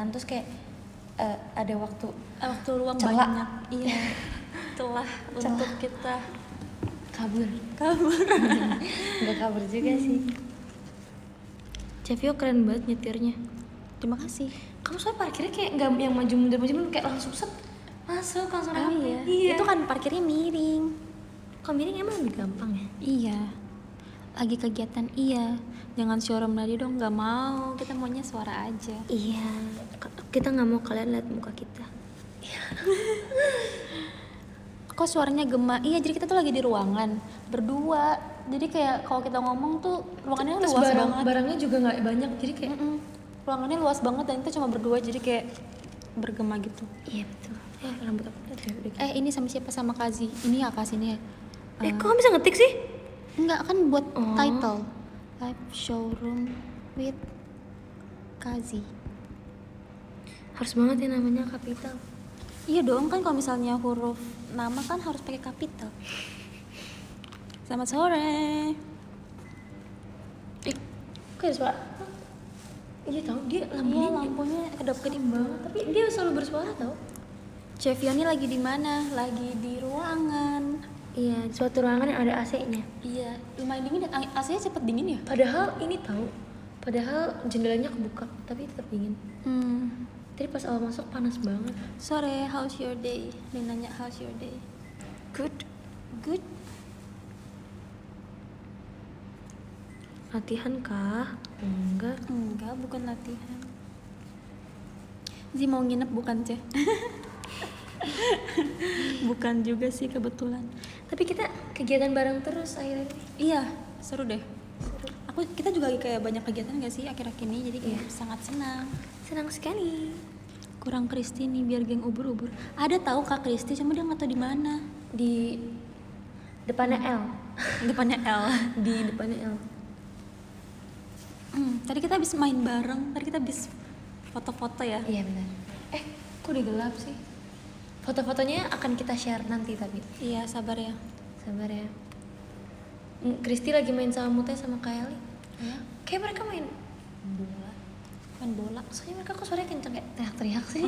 kegiatan terus kayak eh, ada waktu Eh, waktu luang Celah. banyak. Iya. Celah untuk kita kabur. Kabur. Nggak kabur juga sih. Cevio keren banget nyetirnya. Terima kasih. Kamu soalnya parkirnya kayak nggak yang maju mundur maju mundur kayak langsung set masuk langsung oh rapi. iya. Itu kan parkirnya miring. Kalau miring emang lebih gampang ya? Iya lagi kegiatan iya. Jangan showroom lagi dong nggak mau. Kita maunya suara aja. Iya. Kita nggak mau kalian lihat muka kita. Kok suaranya gema? Iya jadi kita tuh lagi di ruangan berdua. Jadi kayak kalau kita ngomong tuh ruangannya terus luas barang banget. barangnya juga nggak banyak jadi kayak Mm-mm. ruangannya luas banget dan kita cuma berdua jadi kayak bergema gitu. Iya betul. Eh rambut aku udah eh ini sama siapa? Sama Kazi. Ini ya Kazi ini ya. Eh kok kamu bisa ngetik sih enggak kan buat Oh. title. Live showroom with Kazi. Harus banget ya namanya kapital iya dong kan kalau misalnya huruf nama kan harus pakai kapital selamat sore. Eh kok ada suara iya tahu. Dia iya lampunya lampunya kedap-kedip banget. Tapi dia selalu bersuara tau Cevioni lagi di mana? Lagi di ruangan iya di suatu ruangan yang ada AC-nya iya lumayan dingin dan AC-nya cepet dingin ya? Padahal ini tahu padahal jendelanya kebuka tapi tetap dingin. Hmm. tadi pas awal masuk panas banget. Sore how's your day? Dia nanya how's your day? Good. Good? Latihan kah? Enggak. Enggak bukan latihan. Zi mau nginep bukan ceh? Bukan juga sih kebetulan tapi kita kegiatan bareng terus ini iya seru deh. Aku kita juga lagi kayak banyak kegiatan gak sih akhir-akhir ini? Jadi kayak sangat senang. Senang sekali. Kurang Kristi nih biar geng ubur-ubur. Ada tahu kak Kristi cuma dia nggak tahu di mana? Di depannya L. Depannya L. Di depannya L. Hmm, tadi kita habis main bareng tadi kita habis foto-foto ya? Iya benar. Eh kok udah gelap sih foto-fotonya akan kita share nanti tapi. Iya sabar ya. Sabar ya. Mm, Kristi lagi main sama Mute sama Kylie. Ya kayak mereka main bola. Main bola. Soalnya mereka kok suaranya kenceng kayak teriak-teriak sih.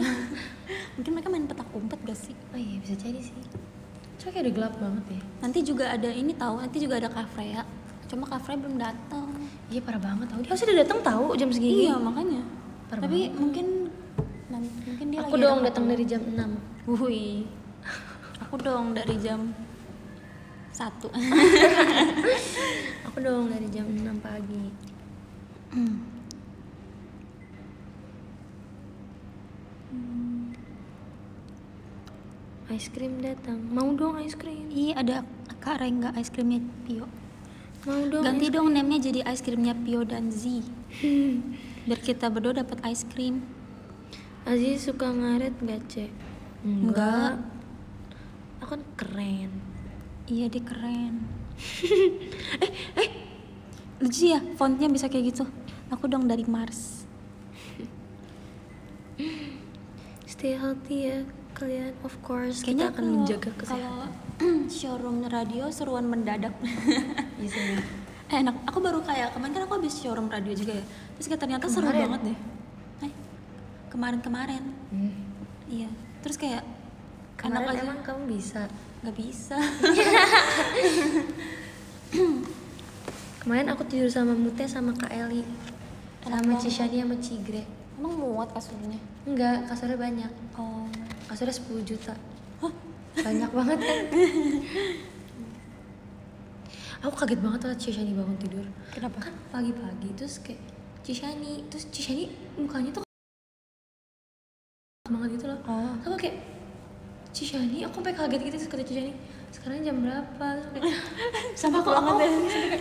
Mungkin mereka main petak umpet gak sih? Oh iya bisa jadi sih. Cuma kayak udah gelap banget ya. Nanti juga ada ini tahu nanti juga ada Kafrea cuma Kafrea belum datang Iya parah banget tau. Dia harusnya udah datang tahu jam segini. iya makanya. Parah tapi mungkin nanti mungkin dia Aku lagi dong ada datang dari jam 6 Wih, aku dong dari jam satu. Aku dong dari jam 6 pagi. Ice cream datang. Mau dong ice cream. Iya ada Kak Rengga es krimnya Pio. Mau dong. Ganti ice dong name-nya jadi es krimnya Pio dan Z. cream. Biar kita berdua dapat es krim. Aziz suka ngaret gak, Cek? Enggak. Aku kan keren. Iya dia keren. eh eh lucu ya fontnya bisa kayak gitu. Aku dong dari Mars. Stay healthy ya kalian. Of course Kayaknya kita akan kalau- menjaga kesehatan. Kalau showroom radio seruan mendadak. Iya sih. Eh, enak. Aku baru kayak kemarin kan aku habis showroom radio juga ya. Terus kayak ternyata seru Kemarin? banget deh. Eh, kemarin-kemarin. Hmm. Iya. Terus kayak Kemarin aja. emang kamu bisa. Gak bisa. Kemarin aku tidur sama Mute sama Kak Eli Sama? Cishani sama Cigre Emang muat kasurnya? Enggak, kasurnya banyak Oh. Kasurnya 10 juta Banyak banget kan Aku kaget banget liat Cishani bangun tidur Kenapa? Kan pagi-pagi terus kayak Cishani Terus Cishani mukanya tuh banget gitu loh Oh. Aku kayak Cishani, aku sampai kaget gitu kata Cishani Sekarang jam berapa? Terus aku banget aku, ya. sampai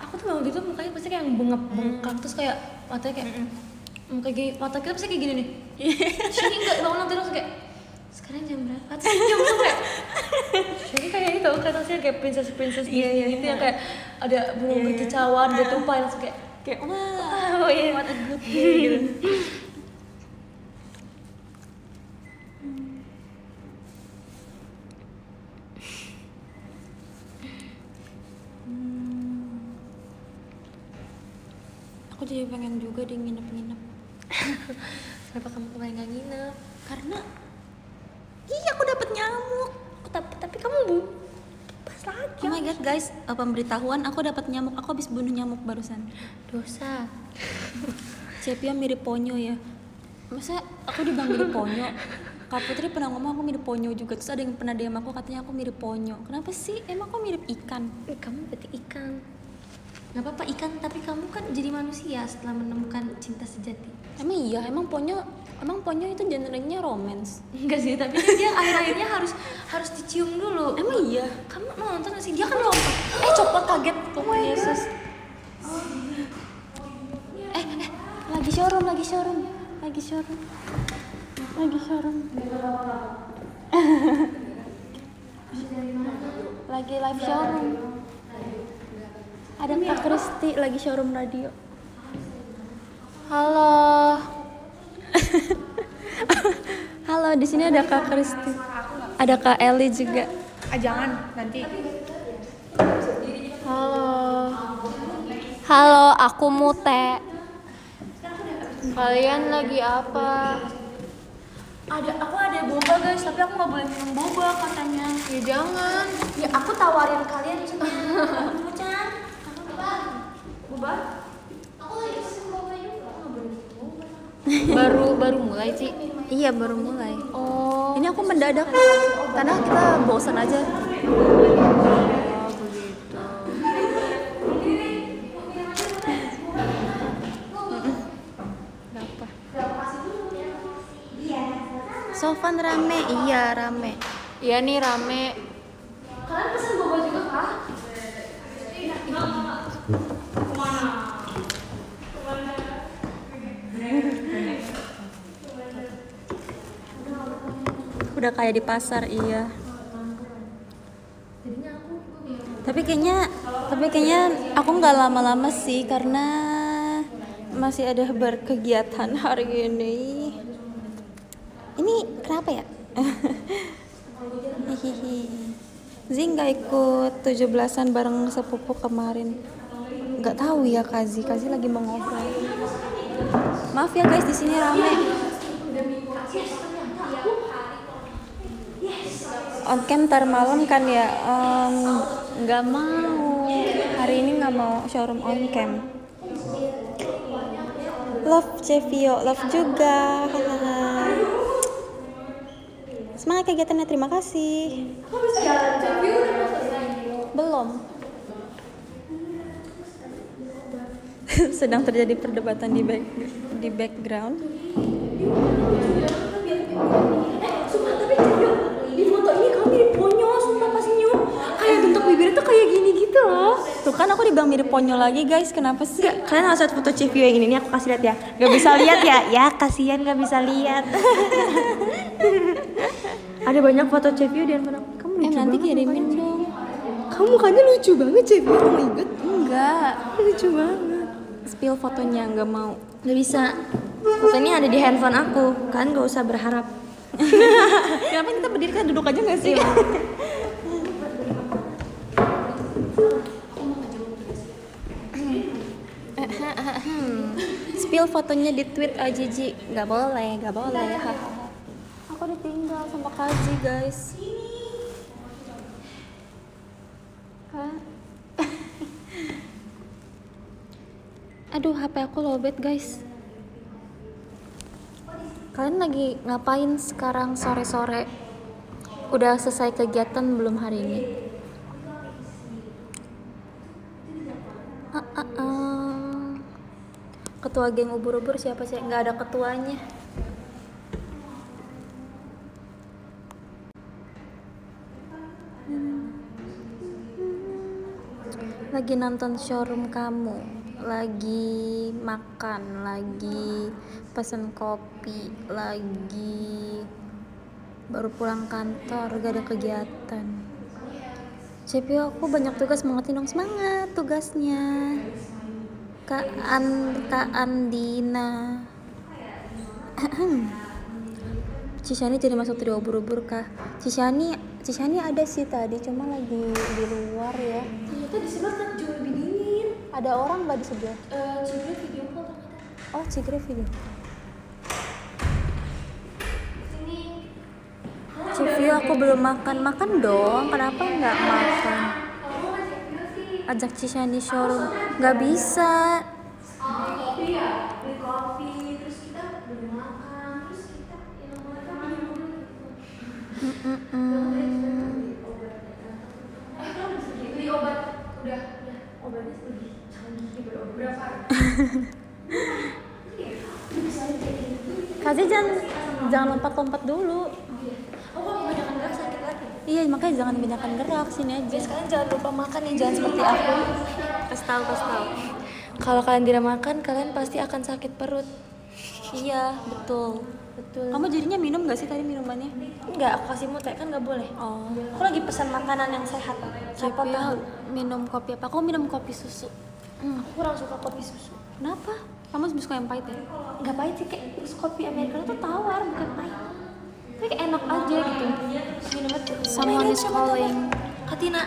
aku tuh bangun tidur mukanya pasti kayak yang bengap bengkak terus kayak matanya kayak muka gini mata kita pasti kayak gini nih Shani enggak bangun nanti terus kayak sekarang jam berapa terus jam berapa Shani kayak itu kan sih kayak princess princess Iya, iya, gitu iya. yang kayak ada bunga Iya, gitu iya. cawan ada tupai langsung kayak Kayak wah, oh iya what a good day gitu. Jadi pengen juga di nginep-nginep. Kenapa kamu kemarin nggak nginep? Karena iya aku dapat nyamuk. Aku tapi, tapi kamu bu pas lagi. Oh my god guys, uh, pemberitahuan aku dapat nyamuk. Aku habis bunuh nyamuk barusan. Dosa. Cepio mirip ponyo ya. Masa aku dibilang mirip ponyo? Kak Putri pernah ngomong aku mirip ponyo juga. Terus ada yang pernah DM aku katanya aku mirip ponyo. Kenapa sih? Emang aku mirip ikan? Eh, kamu berarti ikan. Gak apa-apa ikan, tapi kamu kan jadi manusia setelah menemukan cinta sejati. Emang iya, emang ponyo emang ponyo itu genrenya romance. Enggak sih, tapi kan dia akhir-akhirnya harus harus dicium dulu. Emang iya? Kamu mau nonton sih? Dia kan lompat. Eh, copot kaget. Oh my Yesus. Eh, eh, lagi showroom, lagi showroom, lagi showroom, lagi showroom. lagi live showroom. Ada Kak Kristi lagi showroom radio. Halo. Halo, di sini ada Kak Kristi. Ada Kak Eli juga. Ah jangan nanti. Halo. Halo, aku Mute. Kalian lagi apa? Ada, aku ada boba guys, tapi aku nggak boleh minum boba katanya. Ya jangan. Ya aku tawarin kalian cuma. Aku lagi juga. Boba. Baru baru mulai sih. Iya, baru mulai. Oh. Ini aku mendadak karena kita bosan aja. Berapa? Sofan rame, iya rame. Iya nih rame. Kalian pesen boba juga kah? Udah kayak di pasar, iya. Tapi kayaknya, tapi kayaknya aku nggak lama-lama sih karena masih ada berkegiatan hari ini. Ini kenapa ya? Zing nggak ikut 17-an bareng sepupu kemarin. Nggak tahu ya Kazi, Kazi lagi mau. Maaf ya guys, di sini rame. On cam ntar malam kan ya? Nggak mau. Hari ini nggak mau showroom on cam. Love Cevio, love juga. Semangat kegiatannya, terima kasih. Belum. Sedang terjadi perdebatan di back di background. Sumpah tapi Cevio, di foto ini kamu mirip ponyo, sumpah pas senyum. Kayak bentuk bibirnya tuh kayak gini gitu loh. Tuh kan aku dibilang mirip ponyo lagi guys, kenapa sih? Kalian harus lihat foto Cevio yang ini, ini aku kasih lihat ya. Gak bisa lihat ya, ya kasihan gak bisa lihat. Ada banyak foto Cevio di handphone aku. Kamu Eh lucu nanti banget. kirimin dong. Kamu mukanya lucu banget Cevio, kamu inget? Enggak. Lucu banget. Spill fotonya nggak mau. Gak bisa. Foto ini ada di handphone aku. Kan gak usah berharap. Kenapa kita berdiri kita duduk aja nggak sih? Spill fotonya di tweet aja Ji Nggak boleh, nggak boleh hahaha. Aku ditinggal sama Kazi guys Hah? Aduh HP aku lowbat guys Kalian lagi ngapain sekarang sore-sore? Udah selesai kegiatan belum hari ini? Ah, ah, ah. Ketua geng ubur-ubur siapa sih? Nggak ada ketuanya. Lagi nonton showroom kamu, lagi makan, lagi pesen kopi, lagi baru pulang kantor, gak ada kegiatan. Cepio aku banyak tugas semangatin dong semangat tugasnya. Kak An Kak Andina. Cisani jadi masuk trio ubur-ubur kah? Cisani Cisani ada sih tadi cuma lagi di luar ya. Ternyata di sebelah kan jauh lebih dingin. Ada orang mbak di sebelah? Uh, Cigre video call. Oh, Cigre video call. Cipio, aku belum makan. Makan dong. Kenapa nggak makan? Ajak Cisha di showroom. Nggak bisa. Mm-mm. Kasih jangan jangan lompat-lompat dulu. oh kok kebanyakan gerak sakit lagi Iya makanya jangan kebanyakan gerak sini aja. Guys, kalian jangan lupa makan ya, jangan seperti aku. Kasih tahu, kasih tahu. Kalau kalian tidak makan, kalian pasti akan sakit perut. Iya betul. Betul. Kamu jadinya minum gak sih tadi minumannya? Enggak, aku kasih teh kan nggak boleh. Oh. Aku lagi pesan makanan yang sehat. Siapa tahu? minum kopi apa? Aku minum kopi susu. Hmm, aku kurang suka kopi susu. Kenapa? Kamu lebih suka yang pahit ya? Nggak pahit sih, kayak terus kopi Amerika tuh tawar, bukan pahit. Tapi kayak enak aja gitu. Minumnya tuh. Someone is calling. Katina.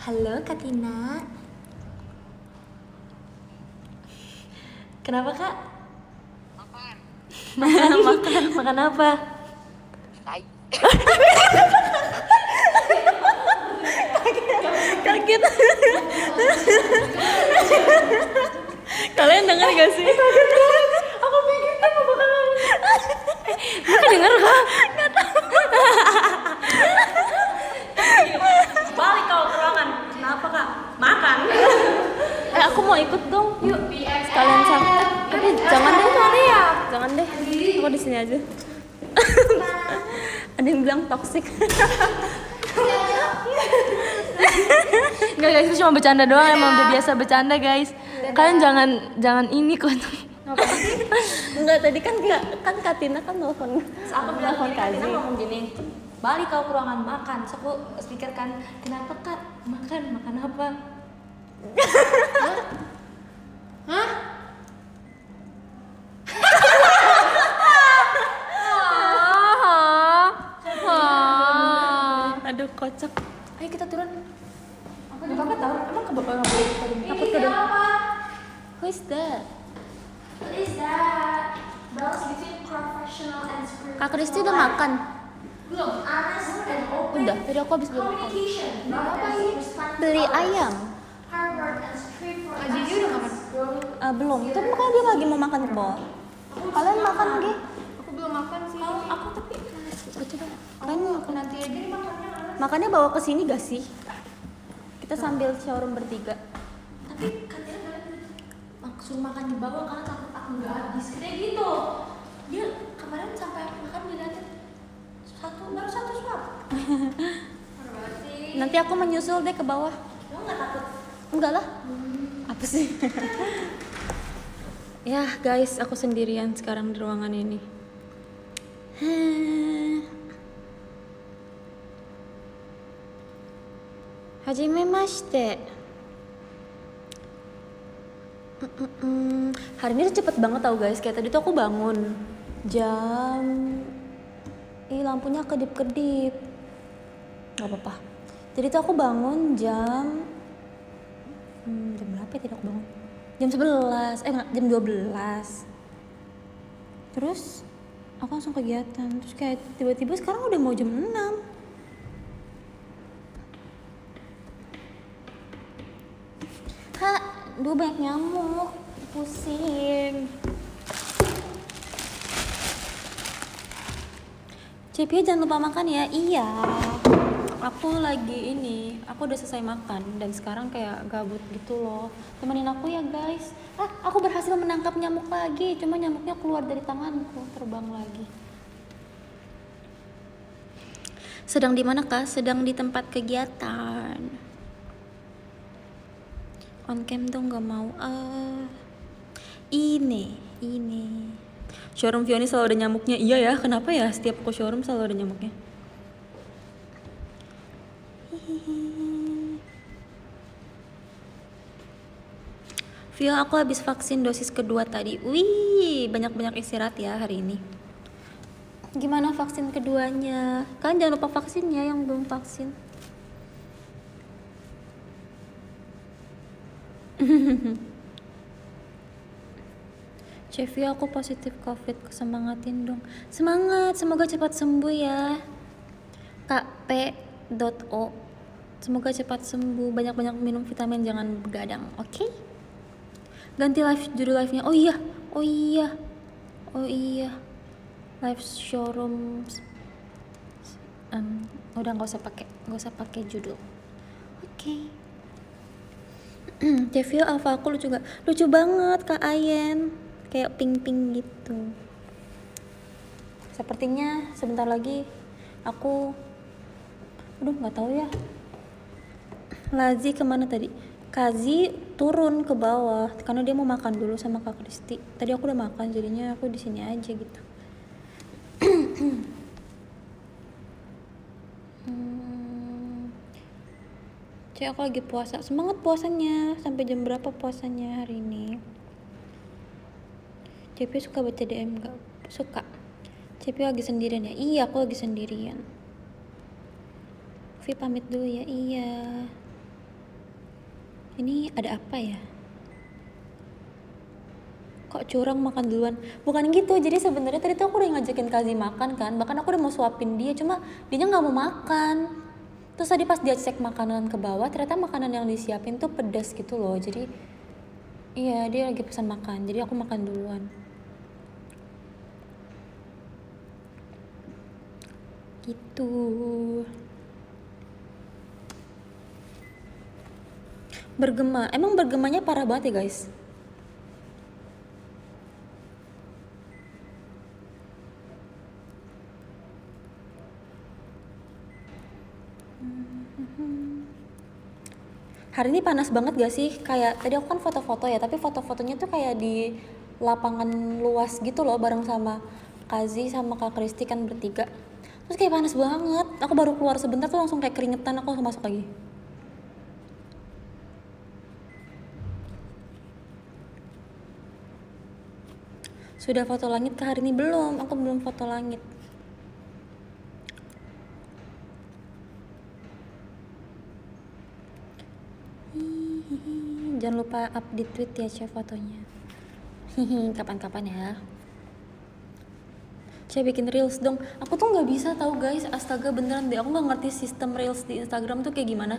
Halo, Katina. Kenapa, Kak? Makan. makan. Makan apa? Kaget. Kalian denger gak sih? Aku pikir kamu bakal Bukan denger kak? Gak tau Balik kau ke ruangan Kenapa kak? Makan Eh aku mau ikut dong. Yuk. Sekalian sama. Tapi jangan deh. ya Jangan deh. Aku di sini aja. Ada yang bilang toxic. Enggak guys, itu cuma bercanda doang Emang udah biasa bercanda guys Kalian jangan jangan ini kok Enggak tadi kan Kak, kan Katina kan nelfon. Aku bilang nelfon Katina Kazi. ngomong gini Balik kau ke ruangan makan Terus aku speaker kan Kenapa kak? Makan, makan apa? Hah? Aduh kocak. Ayo kita turun Apa apa tahu? Emang ke bawah nggak boleh kita Takut ke Who is that? What is that? Balance between professional and spiritual Kak Kristi udah makan. Belum, honest and open Udah, tadi aku habis beli makan. communication Apa sih? Beli ayam. Hard work and straightforward Aji dia udah makan? Ah, belum. Itu makanya dia lagi mau makan ke bawah. Kalian makan Gi? Aku belum makan sih Aku tapi Coba. Kalian makan. nanti aja nih makannya Makannya bawa ke sini gak sih? Kita sambil showroom bertiga. Tapi katanya kalian suruh makan di bawah karena takut aku nggak habis Kayak gitu Dia kemarin sampai makan dilihatin satu baru satu suap Nanti aku menyusul deh ke bawah. Lo nggak takut? Enggak lah. Apa sih? ya guys, aku sendirian sekarang di ruangan ini. Hajime mashite. Hari ini tuh cepet banget tau guys, kayak tadi tuh aku bangun jam Ih lampunya kedip-kedip. Gak apa-apa. Jadi tuh aku bangun jam hmm, Jam berapa ya tidak aku bangun? Jam 11, eh enggak, jam 12 Terus aku langsung kegiatan. Terus kayak tiba-tiba sekarang udah mau jam 6 Hah, duh banyak nyamuk Pusing Cepia jangan lupa makan ya. Iya. Aku lagi ini, aku udah selesai makan dan sekarang kayak gabut gitu loh. Temenin aku ya guys. Ah, aku berhasil menangkap nyamuk lagi. Cuma nyamuknya keluar dari tanganku, terbang lagi. Sedang di mana kak? Sedang di tempat kegiatan. On cam dong gak mau. Ah, ini, ini. Showroom Vioni selalu ada nyamuknya. Iya ya, kenapa ya setiap aku showroom selalu ada nyamuknya? Vio, aku habis vaksin dosis kedua tadi. Wih, banyak-banyak istirahat ya hari ini. Gimana vaksin keduanya? Kalian jangan lupa vaksin ya yang belum vaksin. Chevy aku positif covid. Semangatin dong. Semangat semoga cepat sembuh ya. Kp.o semoga cepat sembuh. Banyak-banyak minum vitamin jangan begadang oke? Ganti live judul live nya oh iya oh iya oh iya. Live showroom um, udah nggak usah pakai nggak usah pakai judul. Oke Devil Alpha aku lucu gak? Lucu banget Kak Ayen Kayak pink-pink gitu Sepertinya sebentar lagi Aku Aduh nggak tahu ya Lazi ke mana tadi? Kazi turun ke bawah karena dia mau makan dulu sama Kak Kristi. Tadi aku udah makan jadinya aku di sini aja gitu. Hmm. Cek aku lagi puasa. Semangat puasanya. Sampai jam berapa puasanya hari ini? CP suka baca DM gak? Suka. CP lagi sendirian ya? Iya, aku lagi sendirian. Vi pamit dulu ya. Iya. Ini ada apa ya? Kok curang makan duluan? Bukan gitu. Jadi sebenarnya tadi tuh aku udah ngajakin Kazi makan kan. Bahkan aku udah mau suapin dia, cuma dia nggak mau makan. Terus tadi pas dia cek makanan ke bawah, ternyata makanan yang disiapin tuh pedas gitu loh. Jadi iya dia lagi pesan makan. Jadi aku makan duluan. Gitu. Bergema. Emang bergemanya parah banget ya guys? Hari ini panas banget gak sih? Kayak tadi aku kan foto-foto ya, tapi foto-fotonya tuh kayak di lapangan luas gitu loh bareng sama Kazi sama Kak Kristi kan bertiga. Terus kayak panas banget. Aku baru keluar sebentar tuh langsung kayak keringetan aku langsung masuk lagi. Sudah foto langit ke hari ini belum? Aku belum foto langit. Jangan lupa update tweet ya cek fotonya. Kapan-kapan ya. Saya bikin reels dong. Aku tuh nggak bisa tahu guys. Astaga beneran deh. Aku nggak ngerti sistem reels di Instagram tuh kayak gimana.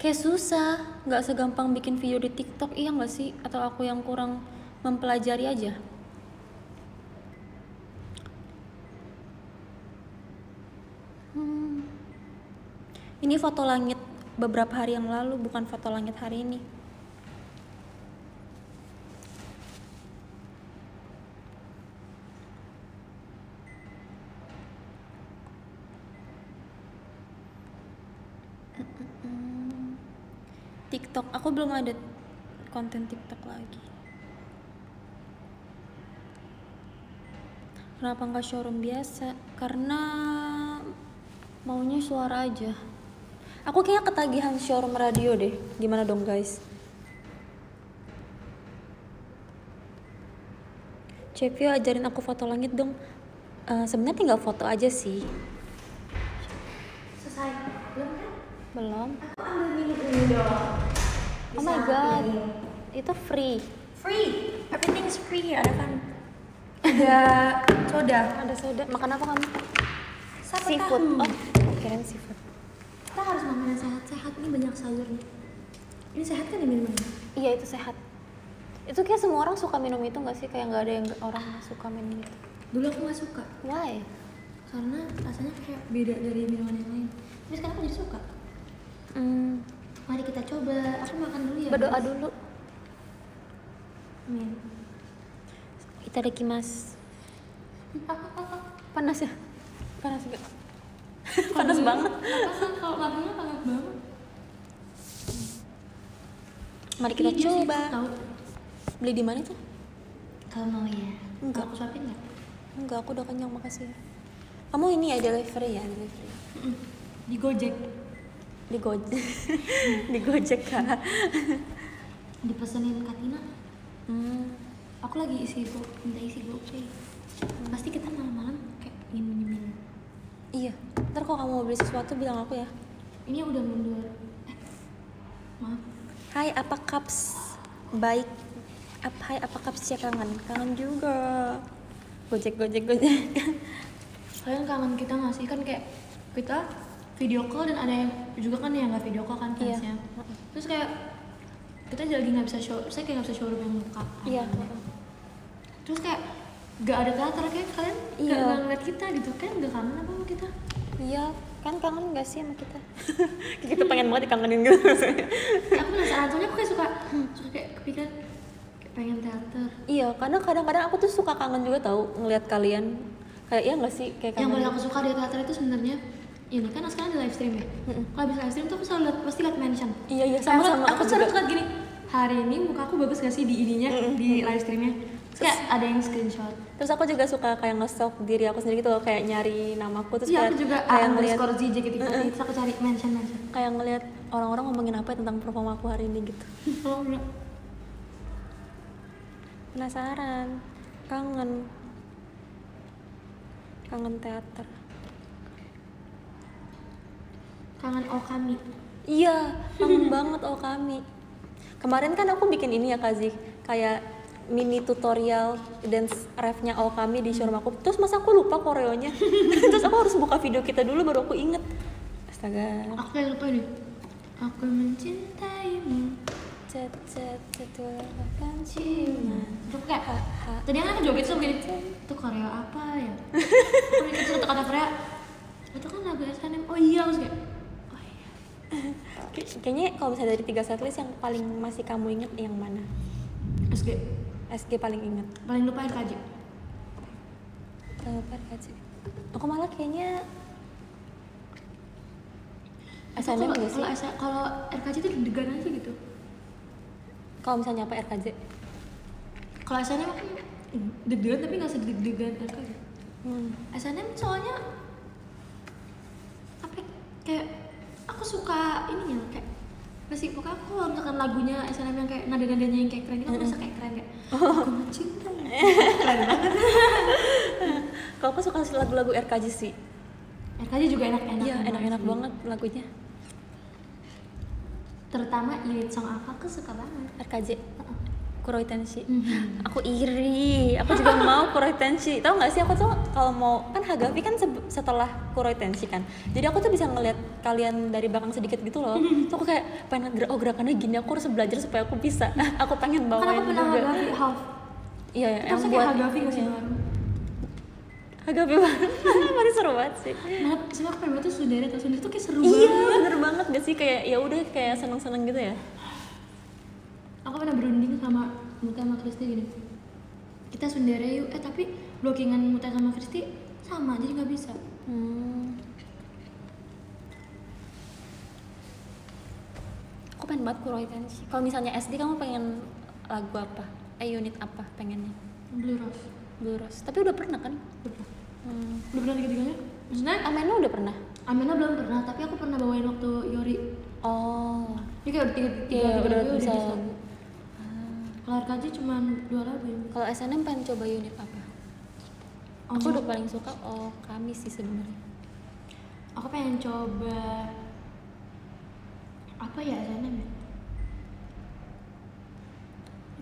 Kayak susah. Nggak segampang bikin video di TikTok. Iya nggak sih? Atau aku yang kurang mempelajari aja. Hmm. Ini foto langit beberapa hari yang lalu, bukan foto langit hari ini. TikTok, aku belum ada konten TikTok lagi. Kenapa nggak showroom biasa? Karena maunya suara aja. Aku kayaknya ketagihan showroom radio deh. Gimana dong guys? Cepio ajarin aku foto langit dong. Eh, Sebenarnya tinggal foto aja sih. Selesai. Belum kan? Belum. Aku ambil minum ini dong. Oh my god. Itu free. Free. Everything is free here. Ada kan? Ada soda. Ada soda. Makan apa kamu? Seafood. Oh, kirain seafood. Kita harus makanan sehat-sehat. Ini banyak sayurnya. Ini sehat kan ya minumannya? Iya itu sehat. Itu kayak semua orang suka minum itu nggak sih? Kayak nggak ada yang orang suka minum itu. Dulu aku nggak suka. Why? Karena rasanya kayak beda dari minuman yang lain. Tapi sekarang aku jadi suka. Hmm, Mari kita coba. Aku makan dulu ya. berdoa guys. dulu. Amin. Kita mas. Panas ya? Panas gak? Panas banget. Kalau lagunya panas banget? Mari kita Ih, dia coba. tahu. Beli di mana tuh? Kalau mau ya. Enggak. Aku suapin nggak? Enggak, aku udah kenyang makasih ya. Kamu ini ya delivery ya, delivery. Di Gojek. Di Gojek. di Gojek kak. Dipesenin Katina. Hmm. Aku lagi isi go, minta isi GoPay. Pasti kita malam-malam. Iya. Ntar kalau kamu mau beli sesuatu bilang aku ya. Ini udah mundur. Eh, maaf. Hai, apa kaps? Baik. Ap, hai, apa kaps ya kangen? Kangen juga. Gojek, gojek, gojek. Kalian kangen kita nggak sih kan kayak kita video call dan ada yang juga kan yang nggak video call kan Iya. fansnya terus kayak kita lagi nggak bisa show saya kayak nggak bisa showroom yang muka Iya. terus kayak nggak ada teater kayak kalian nggak Iya. nggak ngeliat kita gitu. Kan nggak kangen apa sama kita? Iya, kan kangen gak sih sama kita? kita pengen banget dikangenin gitu. Aku penasaran soalnya aku kayak suka suka kayak kepikiran kayak pengen teater. Iya, karena kadang-kadang aku tuh suka kangen juga tahu ngelihat kalian. Kayak iya gak sih kayak yang kangen. paling aku suka di teater itu sebenarnya ini kan sekarang ada live stream ya? Kalau bisa live stream tuh aku selalu liat, pasti liat mention Iya, iya, Sama, sama-sama, aku aku selalu liat gini hari ini muka aku bagus gak sih di ininya di live streamnya terus kayak ada yang screenshot Terus aku juga suka kayak nge-stalk diri aku sendiri gitu loh, kayak nyari namaku terus iya kayak aku juga kayak ngeliat underscore ZJ gitu terus aku cari mention mention kayak ngelihat orang-orang ngomongin apa ya tentang performa aku hari ini gitu. Penasaran, kangen. Kangen teater. kangen oh kami Iya, kangen banget oh kami. Kemarin kan aku bikin ini ya Kazi, kayak mini tutorial dance refnya oh kami di showroom aku. Terus masa aku lupa koreonya. Terus aku harus buka video kita dulu baru aku inget. Astaga. aku kayak lupa ini aku mencintaimu Cet cet akan ciuman. itu kayak Ha, ha. tadi kan aku joget tuh begini itu Korea apa ya aku mikir tuh kata Korea itu kan lagu SNM oh iya aku kayak oh iya Kay- Kayaknya kalau misalnya dari tiga setlist yang paling masih kamu inget yang mana? SG SG paling inget. paling lupa RKJ Lupa RKJ. Aku malah kayaknya SNM kalau gak sih? kalau RKJ itu deg-degan aja gitu Kalau misalnya apa RKJ? kalau SNM aku deg-degan tapi nggak sedeg-degan RKJ Hmm. SNM soalnya apa ya, kayak aku suka ininya kayak masih pokoknya aku kalau misalkan lagunya SNM yang kayak nada-nadanya yang kayak keren itu aku merasa kayak keren kayak aku mencintai keren banget Kalau aku suka lagu-lagu RKJ sih. RKJ juga enak-enak Iya, enak-enak banget lagunya. terutama unit song aku aku suka banget RKJ. Kuroi Tenshi. Mhm. Aku iri, aku juga mau Kuroi Tenshi. Tahu nggak sih aku tuh kalau mau kan Hagafi kan se- setelah Kuroi Tenshi kan. Jadi aku tuh bisa ngeliat kalian dari belakang sedikit gitu loh. Tuh aku kayak pengen gerak, oh gerakannya gini. Aku harus belajar supaya aku bisa. aku pengen kan aku bawain pernah juga. Hagafi half Iya, ya, itu kayak Hagafi nggak sih Hagafi banget. Masih seru banget sih. Malah sebenernya aku pengen tuh Sundere atau Sundere tuh kayak seru Iya, banget bener banget gak sih kayak ya udah kayak seneng-seneng gitu ya. Aku pernah berunding sama Muta sama Kristi gini kita Sundere yuk eh tapi blockingan Muta sama Kristi sama jadi nggak bisa Hmm. Aku pengen banget Kuroi Tenshi. Kalau misalnya SD kamu pengen lagu apa? Eh unit apa pengennya? Blue Rose Blue Rose. Tapi udah pernah kan? Udah. Hmm. Udah pernah tiga-tiganya? Maksudnya Ameno udah pernah? Amena belum pernah, tapi aku pernah bawain waktu Yori Oh. Ini kayak udah tiga, tiga, Iya, tiga udah lagu bisa. bisa Kalau RKJ cuma dua lagu ya Kalau SNM pengen coba unit apa? Oh, Aku udah paling suka Oh kami sih sebenarnya. Aku pengen coba Apa ya SNM ya?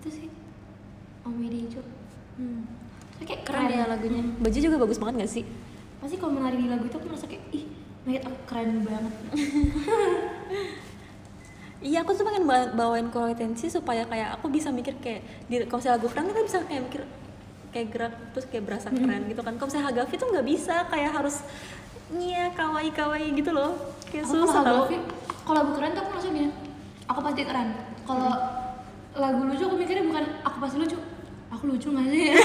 Itu sih Om Widi Hmm. Soalnya kayak Keren ya lagunya. Baju juga bagus banget gak sih? Pasti kalau menari di lagu itu aku merasa kayak Ih, Mayat aku keren banget Iya, aku tuh pengen ba- bawain Tenshi supaya kayak aku bisa mikir kayak di kalau misalnya lagu keren kita bisa kayak mikir kayak gerak terus kayak berasa keren gitu kan. Kalau misalnya Hagafi tuh nggak bisa kayak harus iya kawaii kawaii gitu loh. Kayak Aku susah kalau Kalau lagu keren tuh aku merasa gini Aku pasti keren Kalau lagu lucu aku mikirnya bukan Aku pasti lucu Aku lucu gak sih?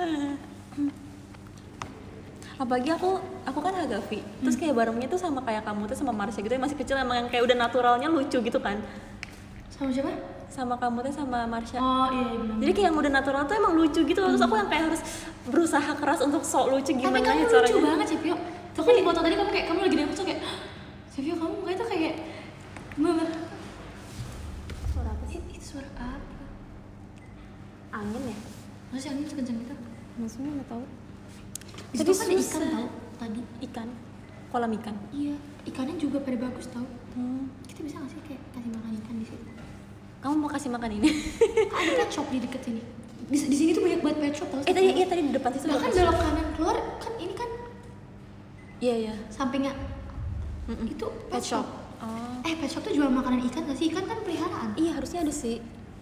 Apalagi aku aku kan Hagafi. Terus kayak barengnya tuh sama kayak kamu tuh sama Marsha gitu yang masih kecil emang yang kayak udah naturalnya lucu gitu kan. Sama siapa? Sama kamu tuh sama Marsha. Oh iya, iya. Jadi kayak yang udah natural tuh emang lucu gitu. Terus aku yang kayak harus berusaha keras untuk sok lucu Tapi gimana kamu ya lucu caranya. banget Cepio Tuh kan di foto tadi kamu kayak, kamu lagi di aku tuh kayak Cepio kamu mukanya tuh kayak Banget Suara apa sih? Ih, Itu suara apa? Angin ya? Masa angin sekencang itu? Maksudnya nggak tahu. Di Tapi situ kan ada ikan susah. tau Tadi Ikan. Kolam ikan. Iya, ikannya juga pada bagus tau Hmm. Kita bisa gak sih kayak kasih makan ikan di situ? Kamu mau kasih makan ini? Ada pet shop di deket sini di, di sini tuh banyak banget pet shop tau eh tadi iya tadi di depan situ Bahkan belok kanan keluar kan ini kan Iya iya. sampingnya Mm-mm. itu Pet shop. Oh. eh pet shop tuh jual makanan ikan gak sih ikan kan peliharaan Iya harusnya ada sih.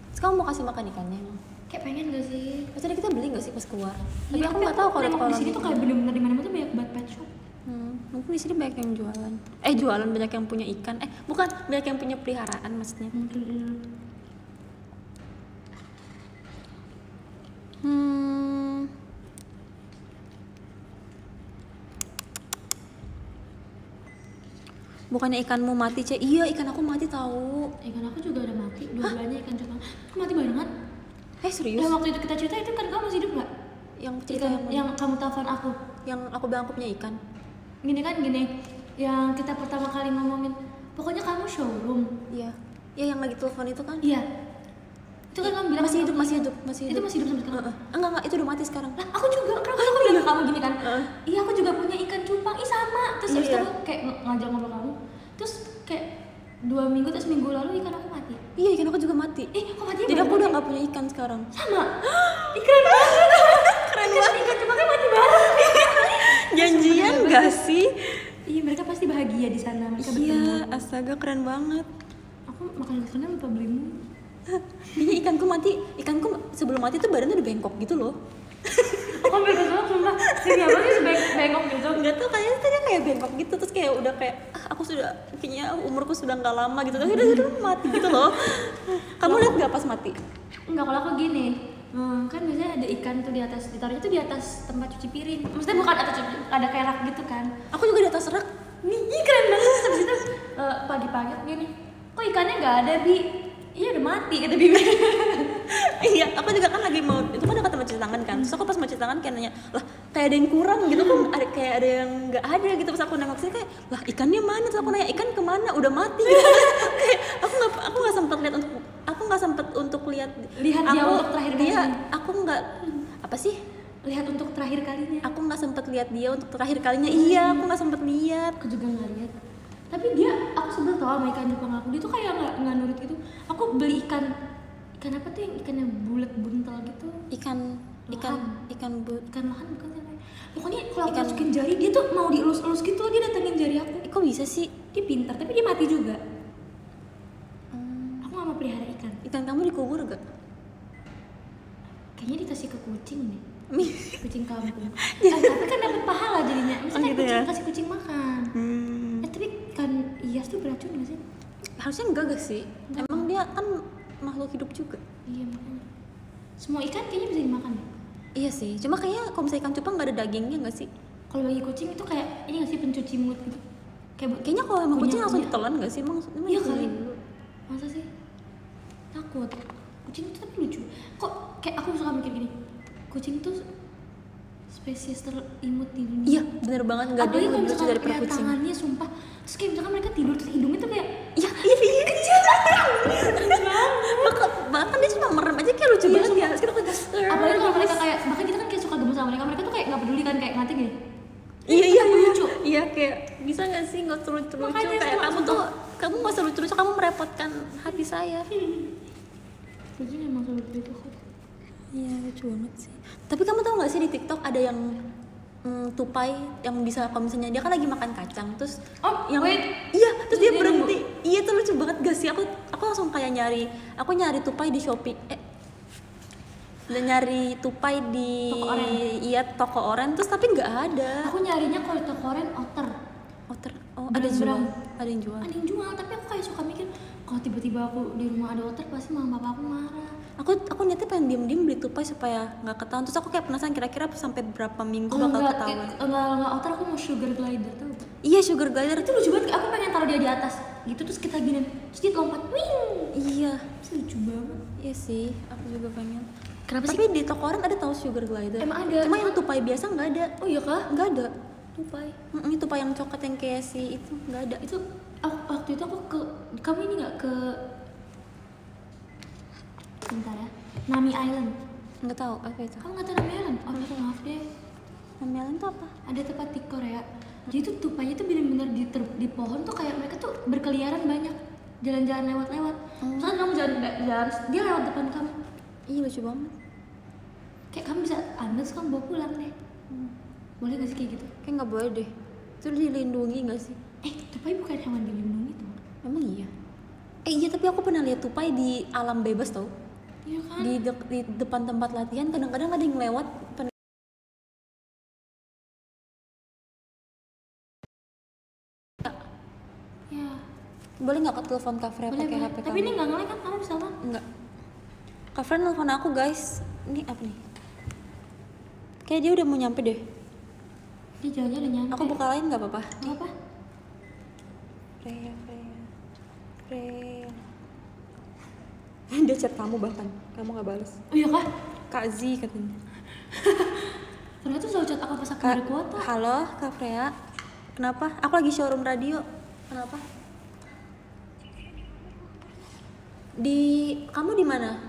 Terus kamu mau kasih makan ikannya emang? Kayak pengen gak sih Pas tadi kita beli gak sih pas keluar? Tapi Iya, aku nggak tahu kalau kalau di sini tuh kayak bener-bener di mana-mana tuh banyak banget pet shop Hmm, mungkin di sini banyak yang jualan. Eh jualan banyak yang punya ikan. Eh bukan banyak yang punya peliharaan maksudnya. Hmm. Bukannya ikanmu mati, Cek? Iya, ikan aku mati tahu. ikan aku juga udah mati dua-duanya ikan cupang aku mati barengan Eh, serius? yang waktu itu kita cerita itu kan kamu masih hidup gak? Yang cerita ikan yang, yang kamu telepon aku yang aku bilang aku punya ikan. gini kan gini yang kita pertama kali ngomongin pokoknya kamu showroom Iya. Iya, yang lagi telepon itu kan? iya itu kan kamu bilang masih hidup, kamu masih hidup, masih hidup. itu masih hidup sampai sekarang Heeh. Enggak, enggak, itu udah mati sekarang. lah aku juga kenapa aku bilang ke kamu gini kan Heeh. iya aku juga punya ikan cupang ih sama terus Iya, habis itu iya. aku kayak ng- ngajak ngobrol kamu terus kayak dua minggu terus minggu lalu ikan aku mati Iya, ikan aku juga mati. eh kok mati Jadi aku udah nggak punya ikan sekarang. sama Ih, keren banget keren banget ikan cupangnya mati bareng Janjian gak sih? iya mereka pasti bahagia di sana mereka bertemu Iya, astaga keren banget. aku makan ke sana lupa belimu Iya, ikanku mati. Ikanku sebelum mati tuh badannya udah bengkok gitu loh. aku ambil ke sana sumpah. Ini apa sih bengkok gitu? Enggak tuh kayaknya tadi kayak bengkok gitu terus kayak udah kayak ah, aku sudah kayaknya umurku sudah nggak lama gitu. Tapi udah udah mati gitu loh. Kamu lihat gak pas mati? Enggak, kalau aku gini. Hmm, kan biasanya ada ikan tuh di atas ditaruhnya tuh di atas tempat cuci piring. Maksudnya bukan atas cuci ada kayak rak gitu kan. Aku juga di atas rak. nih ih, keren banget. Terus habis itu eh, pagi-pagi gini. Kok ikannya nggak ada bi iya udah mati kata bibi iya, aku juga kan lagi mau itu kan dekat sama cuci tangan kan. Terus aku pas mau cuci tangan kayak nanya, "Lah, kayak ada yang kurang gitu kan ada kayak ada yang nggak ada gitu pas aku nengok sini kayak, "Lah, ikannya mana?" Terus aku nanya, "Ikan ke mana? Udah mati." Gitu. kayak aku nggak aku nggak sempat lihat untuk aku nggak sempat untuk lihat Lihat dia aku, untuk terakhir dia kalinya. aku nggak apa sih? lihat untuk terakhir kalinya Aku nggak sempat lihat dia untuk terakhir kalinya. Iya, aku nggak sempat lihat. aku juga nggak lihat tapi dia aku sebel tau sama ikan Jepang aku dia tuh kayak nggak nggak nurut gitu aku beli ikan ikan apa tuh yang ikan yang bulat buntel gitu Ikan ikan Lohan. ikan but. ikan lohan bukan sih namanya? pokoknya kalau aku Ikan- masukin jari dia tuh mau dielus-elus gitu dia datengin jari aku Eh, kok bisa sih? dia pintar tapi dia mati juga Hmm, aku gak mau pelihara ikan ikan kamu dikubur gak? kayaknya dikasih ke kucing nih Mi- kucing kampung eh, tapi kan dapat pahala jadinya misalnya Oh, gitu kucing ya? kasih kucing makan Hmm. eh tapi kan ias tuh beracun gak sih Harusnya enggak gak sih? Emang dia kan makhluk hidup juga. iya makanya semua ikan kayaknya bisa dimakan ya Iya sih. Cuma kayaknya kalau misalnya ikan cupang nggak ada dagingnya nggak sih? kalau bagi kucing itu kayak ini gak sih pencuci mulut gitu kayak Kayaknya kalau emang kucing langsung ditelan nggak sih? Emang, Iya ditelan kali. dulu. masa sih takut kucing itu tapi lucu kok kayak aku suka mikir gini kucing tuh spesies terimut di dunia Iya, bener banget nggak ada yang lebih lucu daripada kucing. tangannya sumpah terus kayak misalkan mereka tidur terus hidungnya tuh kayak Iya, iya, iya. Bahkan, dia cuma merem aja kayak lucu banget ya. Terus kita kayak, apalagi kalau mereka kayak bahkan kita kan kayak suka gemes sama mereka mereka tuh kayak nggak peduli kan kayak nanti gini Iya, iya, iya. lucu. Iya, kayak bisa nggak sih nggak lucu-lucu Makanya kayak kamu tuh kamu nggak usah lucu-lucu kamu merepotkan hati saya. kucing emang selalu gitu kok Iya lucu banget sih. Tapi kamu tahu nggak sih di TikTok ada yang mm, tupai yang bisa kalau misalnya dia kan lagi makan kacang terus Oh, yang wait. iya terus Terus dia dia berhenti. Iya tuh lucu banget gak sih? Aku aku langsung kayak nyari aku nyari tupai di Shopee. Eh dan nyari tupai di Toko oren. iya toko oren terus tapi nggak ada. aku nyarinya kalau di toko oren otter Oh, ter, oh ada jual, Berang-berang. ada yang jual. ada yang jual tapi aku kayak suka mikir kalau tiba-tiba aku di rumah ada otter pasti mama papa aku marah Aku aku niatnya pengen diem-diem beli tupai supaya nggak ketahuan. Terus aku kayak penasaran kira-kira sampai berapa minggu kalau bakal nggak ketahuan. enggak enggak otter aku mau sugar glider tuh Iya sugar glider itu lucu banget aku pengen taruh dia di atas gitu terus kita gini terus dia lompat wing Iya, Terus lucu banget iya sih, aku juga pengen. Kenapa Tapi di toko orang ada tahu sugar glider. Emang ada, Cuma yang tupai biasa nggak ada. oh iya kah Nggak ada. tupai Mm, itu tupai yang coklat yang kayak si itu nggak ada. itu aku, waktu itu aku ke kamu ini nggak ke bentar ya Nami Island. Nggak tahu apa itu. kamu nggak tahu Nami Island? Oh maaf deh. Namanya itu apa? ada tempat di Korea. Jadi tuh tupainya tuh bener-bener di, ter- di pohon tuh kayak mereka tuh berkeliaran banyak. Jalan-jalan lewat-lewat. Misalkan kamu jalan jalan dia lewat depan kamu. Iya lucu banget. kayak kamu bisa ambil terus kamu bawa pulang deh. Boleh gak sih kayak gitu? Kayak nggak boleh deh. Itu dilindungi gak sih? Tupai bukan hewan dilindungi tuh. Emang iya? Eh iya tapi aku pernah lihat tupai di alam bebas tau Iya kan? di, dek- di depan tempat latihan kadang-kadang ada yang lewat pen- Ya. boleh nggak ke telepon Kak pakai. HP Tapi kamu? ini nggak ngelek kan? Kamu bisa kan? Enggak. Kak Fren nelfon aku guys. Ini apa nih? Kayak dia udah mau nyampe deh. Dia jalan-jalan udah nyampe. Aku buka lain nggak apa-apa? Nggak apa? Freya, Freya, Freya. dia chat kamu bahkan, kamu nggak balas. Oh iya kah? Kak Z katanya. Ternyata selalu chat aku pas aku dari kuota. halo Kak Freya. Kenapa? Aku lagi showroom radio. Kenapa? Di kamu di mana?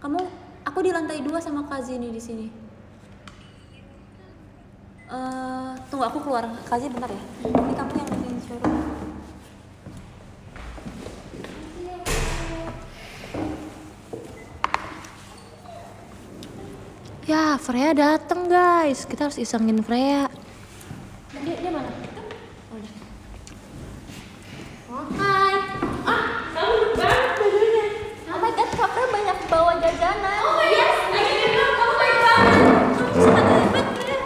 Kamu aku di lantai dua sama Kak Zini di sini. Eh, tunggu aku keluar. Kak Zini bentar ya. Ini kamu yang Ya, Freya dateng guys. Kita harus isengin Freya. Dia, dia mana? Oh. Oh, hai. Ah, kamu banget bajunya. Oh my god, Kak Freya banyak bawa jajanan. Oh yes, akhirnya bilang kamu baik banget. Kamu bisa banget Freya.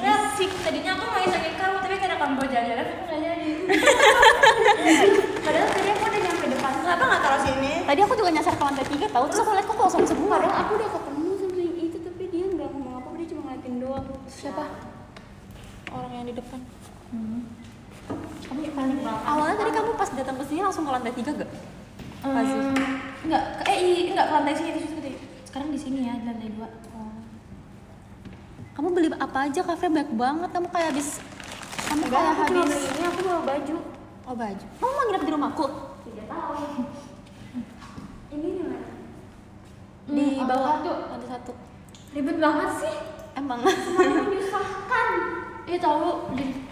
Freya, sih, tadinya aku mau isengin kamu, tapi karena kamu bawa jalan-jalan, aku nggak jadi. Padahal tadi aku udah nyampe depan. Kenapa nggak taruh sini? Tadi aku juga nyasar ke lantai tiga tahu, terus aku lihat kok kosong semua. Padahal aku udah ketemu sama yang itu tapi dia nggak ngomong apa dia cuma ngeliatin doang. Siapa? Orang yang di depan. Kamu panik banget. Awalnya tadi kamu pas datang ke sini langsung ke lantai tiga gak? Pasti. enggak, eh enggak ke lantai sini terus tadi. Sekarang di sini ya, di lantai dua. Kamu beli apa aja kafe banyak banget. Kamu kayak habis kamu kayak aku habis beli ini aku bawa baju. oh baju. Kamu mau nginep di rumahku? Tidak tahu. ini di mana? Di Hmm, bawah satu. ada satu. Ribet banget sih. Emang. Menyusahkan. Iya tahu. Di-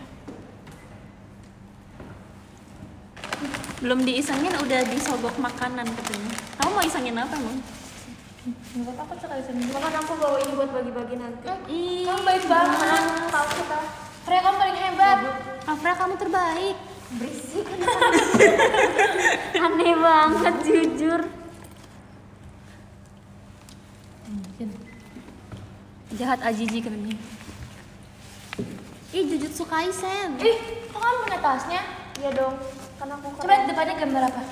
Belum diisengin udah disogok makanan katanya. Kamu mau isengin apa emang? Enggak apa-apa sekali sendiri. Bahkan aku bawa ini buat bagi-bagi nanti. Ih, Kamu baik banget. Tahu kita. Freya kamu paling hebat. Afra kamu terbaik. Berisik. Aneh banget jujur. Jahat Ajiji katanya. Ih, Jujutsu Kaisen. Ih, kok kamu punya tasnya? Iya dong. Karena aku Coba depannya gambar apa?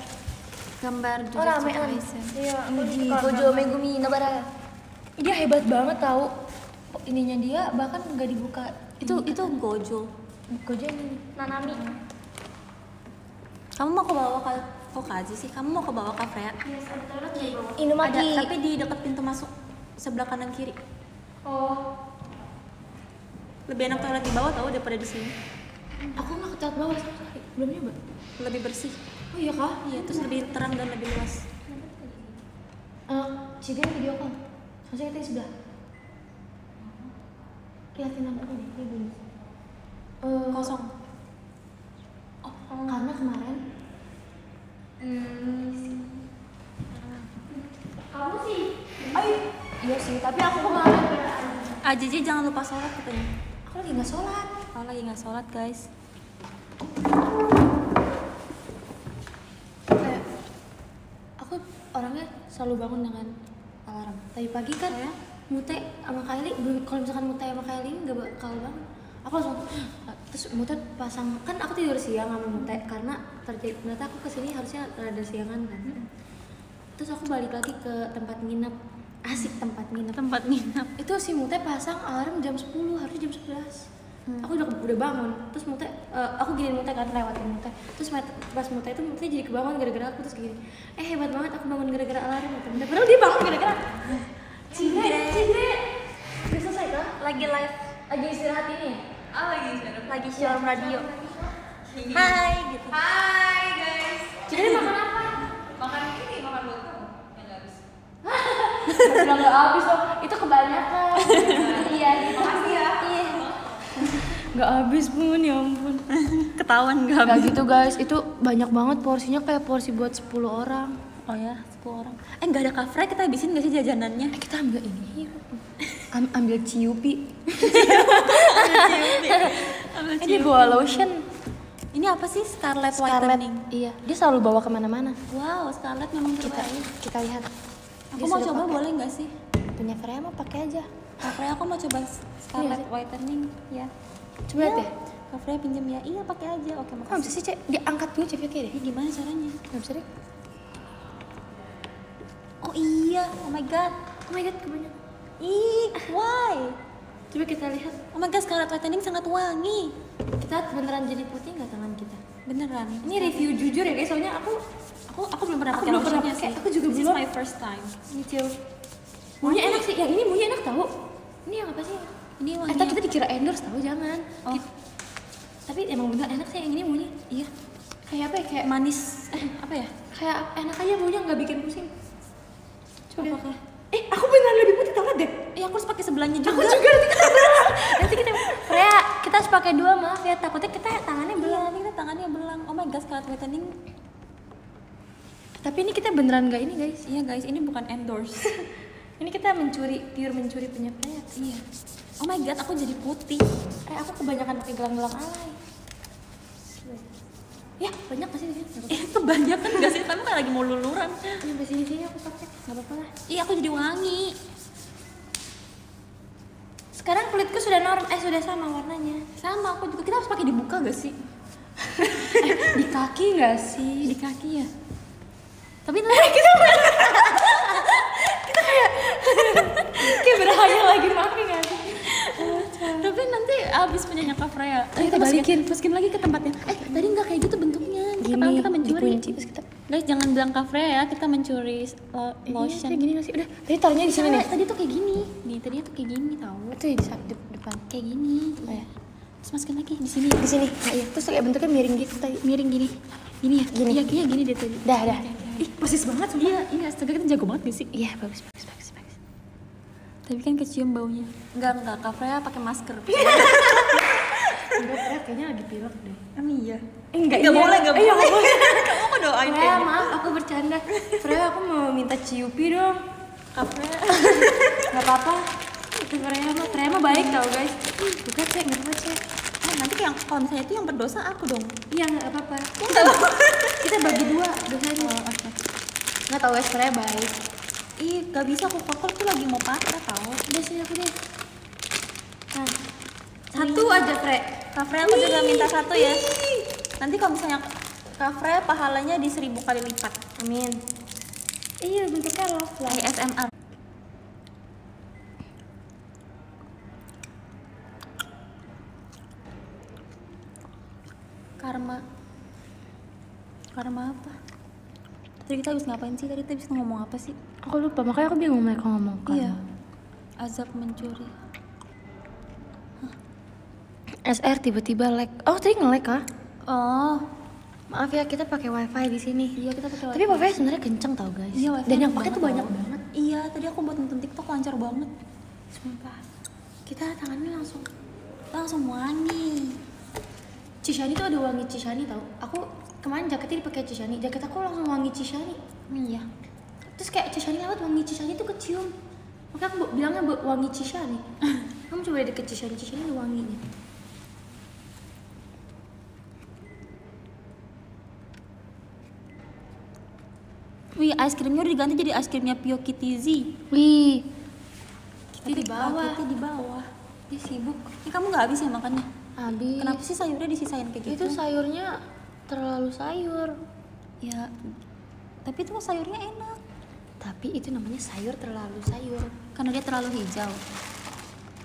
Gambar Oh, Jujutsu ramean. Kaisen. Iya, aku Uji suka Gojo. Megumi Nobara. Dia hebat banget tahu. Ininya dia bahkan nggak dibuka. Itu itu Gojo. Gojo yang ini. Nanami. Kamu mau ke bawah ke kok Kaji sih? Kamu mau ke bawah ke Freya? Iya, sebetulnya di bawah. Inumaki. Ada, tapi di dekat pintu masuk sebelah kanan kiri. Oh. Lebih enak toilet di bawah tahu daripada di sini. Aku nggak ketahuan bawah sama sekali. Belum nyoba. Lebih bersih. Oh iya kah? Iya, terus lebih terang dan lebih luas. Eh, Ciga video call. Maksudnya kita sudah. Liatin aku nih, dia belum. Eh, Kosong. Oh, karena kemarin Kamu sih. Ayo. Iya sih, tapi aku kemarin Ajiji jangan lupa sholat katanya. aku lagi nggak sholat. Aku lagi nggak sholat guys. Kayak aku orangnya selalu bangun dengan alarm. Tadi pagi kan ya, Mute sama Kylie, belum- kalau misalkan Mute sama Kylie nggak bakal bangun. Aku langsung terus Mute pasang kan aku tidur siang sama Mute karena terjadi ternyata aku ke sini harusnya rada siangan kan. Terus aku balik lagi ke tempat nginep asik tempat nginep. Tempat nginap. itu si Mute pasang alarm jam 10 harusnya jam 11 aku udah udah bangun. Terus Mute eh, aku gini Mute kan lewatin Mute. Terus pas Mute itu Mute jadi kebangun gara-gara aku terus gini eh hebat banget aku bangun gara-gara alarm kata Mute padahal dia bangun gara-gara Cine Cine. Udah selesai kah? Lagi live. lagi istirahat ini ya? Oh lagi lagi showroom radio. Hai gitu. Hai guys. Cine makan apa? Makan ini, makan buat kamu. Yang nggak habis. Udah nggak habis loh itu kebanyakan iya Makasih ya. iya nggak habis pun ya ampun Ketahuan nggak Gak gitu guys, itu banyak banget porsinya kayak porsi buat 10 orang. Oh ya, 10 orang. Eh nggak ada kafre kita habisin nggak sih jajanannya? Eh kita ambil ini. Am- ambil ciupi. Eh, dia bawa lotion. Ini apa sih Scarlet, Scarlett. Whitening? Iya, dia selalu bawa ke mana-mana. Wow, Scarlet memang Kita terbaik. kita lihat. Aku mau coba pakai. boleh nggak sih? Punya Freya mah pakai aja. Kak Freya aku mau coba Scarlet sih. Whitening ya. Coba lihat ya. Kak Freya pinjam ya. Iya pakai aja. Oke Kok nggak makasih. bisa sih, Cek? Diangkat dulu Cek deh. Ini gimana caranya? Nggak bisa deh. Oh iya, oh my god. Oh my god, kebanyakan. Ih, why? Coba kita lihat. Oh my god, Scarlet Whitening sangat wangi. Kita beneran jadi putih nggak tangan kita? Beneran. Ini review jujur ya guys, soalnya aku Aku aku belum pernah Aku pakai belum pernah pakai, sih. aku juga This belum. is my first time. ini Cio. Munya enak sih, yang ini munya enak tahu. Ini yang apa sih? Ini Eh, wangi. tapi kita dikira endorse tahu jangan. Oh. Ki- Tapi emang bener enak sih yang ini munya. Iya. Kayak apa ya? Kayak Manis. Eh, apa ya? kayak enak aja munya nggak bikin pusing. Coba. Apakah? Eh, aku beneran lebih putih tau deh. Eh, aku harus pakai sebelahnya juga. Aku juga nanti kita. Nanti kita Freya, kita harus pakai dua maaf ya. Takutnya kita tangannya Iya, belang. nanti kita tangannya belang. Oh my god, Scarlet Whitening. Tapi ini kita beneran nggak ini guys. Iya guys, ini bukan endorse. Ini kita mencuri, pure mencuri punya iya. Oh my god, aku jadi putih. Eh, aku kebanyakan pakai gelang-gelang alay. Ya, banyak pasti di sini. Eh, kebanyakan gak sih? Kamu kan lagi mau luluran. Sampai sini sini aku pakai, nggak apa-apa lah. Iya, aku jadi wangi. Sekarang kulitku sudah norm, eh sudah sama warnanya. Sama, aku juga. Kita harus pakai dibuka gak sih? Di kaki nggak sih? Di kaki ya? Tapi nanti kita kita kayak kayak berhayal lagi pakai nggak sih? Tapi nanti abis punyanya Kak Freya. Ayo kita balikin. masukin lagi ke tempatnya. Eh, tadi nggak kayak gitu bentuknya. Gini, kita, kita mencuri. dikunci, terus kita Guys, jangan bilang Freya ya, kita mencuri lo- Iya, lotion. kayak gini nggak sih? Udah, tadi taruhnya di sini nih. Tadi tuh kayak gini. Nih, tadinya tuh kayak gini tahu. Itu ya di di depan. Kayak gini. Oh, ya. Terus masukin lagi di sini. Di sini. Nah, iya. Terus kayak bentuknya miring gitu tadi. Miring gini. Gini ya? Gini. Iya, kayaknya gini deh tadi. Dah, dah. Ih, persis banget sumpah. Iya, iya, astaga kita jago banget gak sih? Iya, bagus, bagus, bagus, bagus. Tapi kan kecium baunya. Enggak, enggak. Kak Freya pakai masker. Enggak, Freya kayaknya lagi pilek deh. Emang iya. Eh, enggak, Nggak boleh, nggak Iya, boleh. boleh. Kamu kok doain Freya, maaf, aku bercanda. Freya, aku mau minta ciupi dong. Kak Freya. Gak apa-apa. Freya mah, Freya mah baik tau guys. Bukan cek, gak apa-apa cek. Oh, nanti kayak kalau misalnya itu yang berdosa aku dong. Iya, gak apa-apa. Kita, kita bagi dua dosanya. Oh, oke. Gak tau guys, Freya baik. Ih, gak bisa aku kokol tuh lagi mau patah tau. Udah sini aku deh. Nah, satu aja Freya. Kak Freya aku juga minta satu ya. Nanti kalau misalnya Kak Freya pahalanya di seribu kali lipat. Amin. Iya, bentuknya love lah. ASMR. Karma. Karma apa? Tadi kita habis ngapain sih? Tadi kita habis ngomong apa sih? Aku lupa, makanya aku bingung mereka ngomong kan. Iya. Azab mencuri. SR tiba-tiba lag. Oh, tadi nge-lag kah? Oh, Maaf ya, kita pakai wifi di sini. iya kita pakai Tapi wifi sebenarnya kenceng tau guys. Iya, wifi Dan yang pakai tuh banyak banget. Iya, tadi aku buat nonton TikTok lancar banget. Sumpah. Kita tangannya langsung Langsung wangi. Cishani tuh ada wangi Cishani tau Aku kemarin jaketnya dipakai Cishani Jaket aku langsung wangi Cishani Iya. Terus kayak Cishani lewat wangi Cishani tuh kecium Makanya aku bilangnya wangi Cishani Kamu coba deket Cishani, Cishani ada wanginya Wih, es krimnya udah diganti jadi es krimnya Pio Kitty Z. Wih Tapi di bawah. Kitty di bawah. Dia sibuk Ini kamu nggak habis ya makannya? Habis. Kenapa sih sayurnya disisain kayak gitu? Itu sayurnya terlalu sayur. Ya, tapi itu sayurnya enak. Tapi itu namanya sayur terlalu sayur. Karena dia terlalu hijau.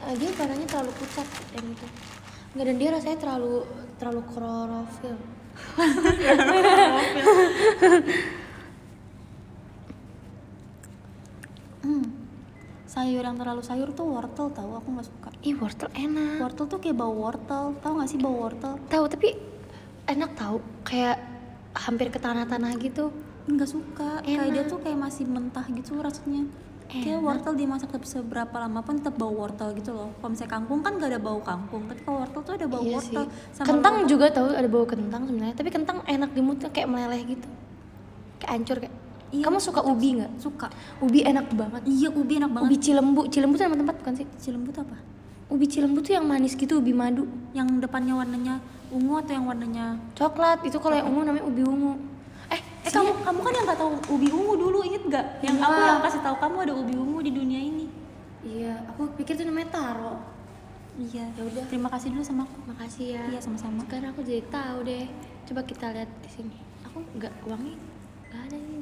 Eh, Dia warnanya terlalu pucat yang itu Enggak, dan dia rasanya terlalu terlalu klorofil. Hmm. Sayur yang terlalu sayur tuh wortel tahu aku nggak suka. Ih, wortel enak Wortel tuh kayak bau wortel, tahu nggak sih bau wortel? Tahu tapi enak tahu kayak hampir ke tanah-tanah gitu. Nggak suka. Kayak dia Enak. tuh kayak masih mentah gitu rasanya. Kayak Enak. wortel dimasak seberapa lama pun tetap bau wortel gitu loh. Kalau misalnya kangkung kan gak ada bau kangkung, tapi kalau wortel tuh ada bau Iya wortel. sih. Kentang juga tahu ada bau kentang sebenarnya, tapi kentang enak di mulut kayak meleleh gitu. Kayak hancur kayak. Iya, Kamu suka ubi nggak? suka. Ubi enak banget. Iya, ubi enak banget. Ubi Cilembu, Cilembu tuh nama tempat bukan sih? Cilembut apa? Ubi Cilembu tuh yang manis gitu, ubi madu. Yang depannya warnanya ungu atau yang warnanya Coklat, itu kalau yang ungu namanya ubi ungu. Eh, Eh kamu kamu kan yang nggak tahu ubi ungu dulu inget nggak? Yang Iya. aku yang kasih tahu kamu ada ubi ungu di dunia ini. Iya, aku pikir itu namanya taro. Iya. Ya udah. Terima kasih dulu sama aku. Makasih ya. Iya sama-sama. Sekarang aku jadi tahu deh. Coba kita lihat di sini. Aku nggak uangnya nggak ada ini.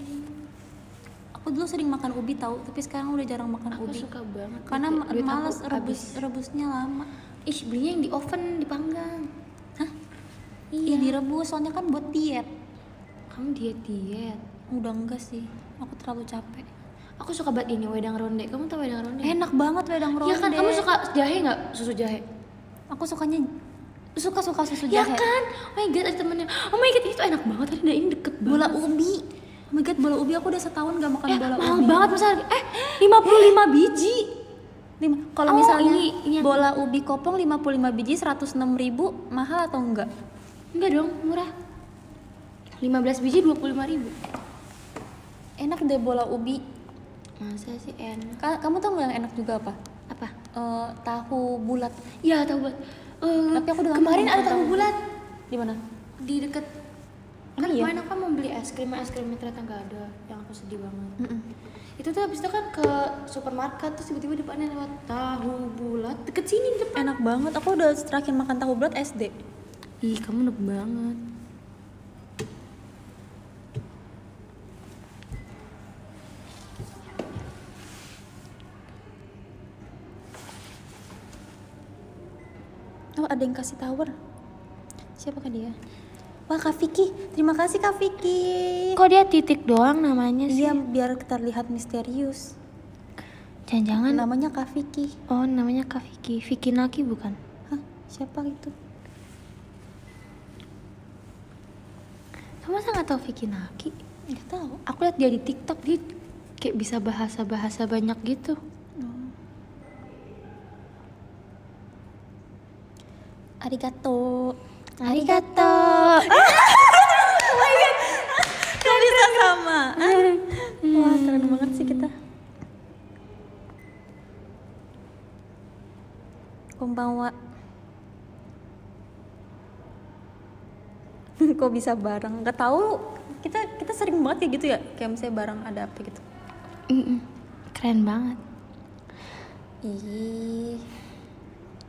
Aku dulu sering makan ubi tahu, tapi sekarang udah jarang makan Aku ubi. suka banget. Karena Duit- ma- duit aku males rebus habis. rebusnya lama. Ih, belinya yang di oven dipanggang. Hah? Iya direbus soalnya kan buat diet. Kamu diet diet. Udah enggak sih. Aku terlalu capek. Aku suka banget ini wedang ronde. Kamu tahu wedang ronde? Enak banget wedang ronde. Iya kan, kamu suka jahe nggak? Susu jahe? Aku sukanya suka suka susu Ya jahe. kan? Oh my god, ada temennya. Oh my god, itu enak banget. Tadi ini deket banget. Bola ubi. My god, bola ubi aku udah setahun gak makan Eh, bola mahal ubi. banget misalnya. Eh, 55 biji. Lima. Kalau Oh, misalnya ini- ini yang- bola ubi kopong 55 biji 106 ribu mahal atau enggak? Enggak dong, murah. 15 biji 25 ribu. Enak deh bola ubi. Masa sih enak? Ka- kamu tau nggak yang enak juga apa? Apa? Eh, tahu bulat. Ya, tahu bulat. Eh, Tapi aku udah kemarin ada tahu tahu. bulat Di mana? di deket kan iya? kemarin aku mau beli es krim es krimnya ternyata nggak ada yang aku sedih banget Mm-mm. itu tuh habis itu kan ke supermarket terus tiba-tiba depannya lewat tahu bulat deket sini depan Enak banget. Aku udah terakhir makan tahu bulat SD. ih kamu enak banget Oh, ada yang kasih tower. Siapakah dia? Wah, Kak Vicky. Terima kasih Kak Vicky. kok dia titik doang namanya sih Iya, biar terlihat misterius. jangan-jangan Namanya Kak Vicky. oh namanya Kak Vicky Vicky Naki bukan Hah, siapa itu? kamu masa nggak tahu Vicky Naki Nggak tahu. aku lihat dia di TikTok dia kayak bisa bahasa-bahasa banyak gitu Oh. Arigato. Arigato. Kok bisa sama? Wah, keren banget sih kita. Konbanwa. Kok bisa bareng? Gak tahu. Kita kita sering banget kayak gitu ya. Kayak misalnya bareng ada apa gitu. Mm-mm. Keren banget. Ih.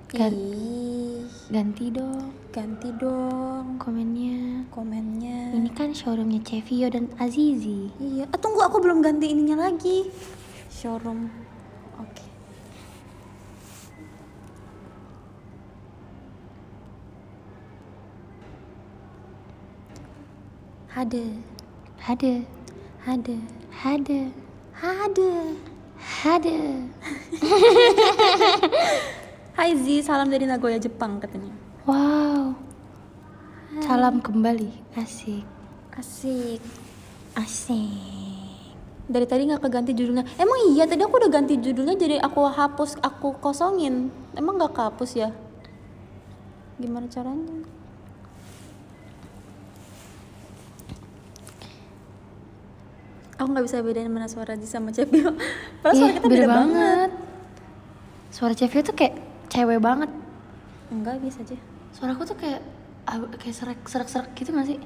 Gan- Ih. Ganti dong Ganti dong komennya. komennya. Ini kan showroomnya Cevio dan Azizi. Iya. Ah, tunggu aku belum ganti ininya lagi. Showroom. Oke. Hade. Hade, Hade. hade, Hade. hade. Hai Zi, salam dari Nagoya Jepang katanya. Wow. Salam kembali. Asik. Asik. Asik. Dari tadi nggak keganti judulnya. Emang iya tadi aku udah ganti judulnya jadi aku hapus, aku kosongin. Emang nggak kehapus ya? Gimana caranya? Aku nggak bisa bedain mana suara Zi sama Cepio. Padahal suara kita beda, banget. Suara Cevio tuh kayak cewek banget. Enggak, biasa aja. Suaraku tuh kayak kayak serak serak serak gitu gak sih?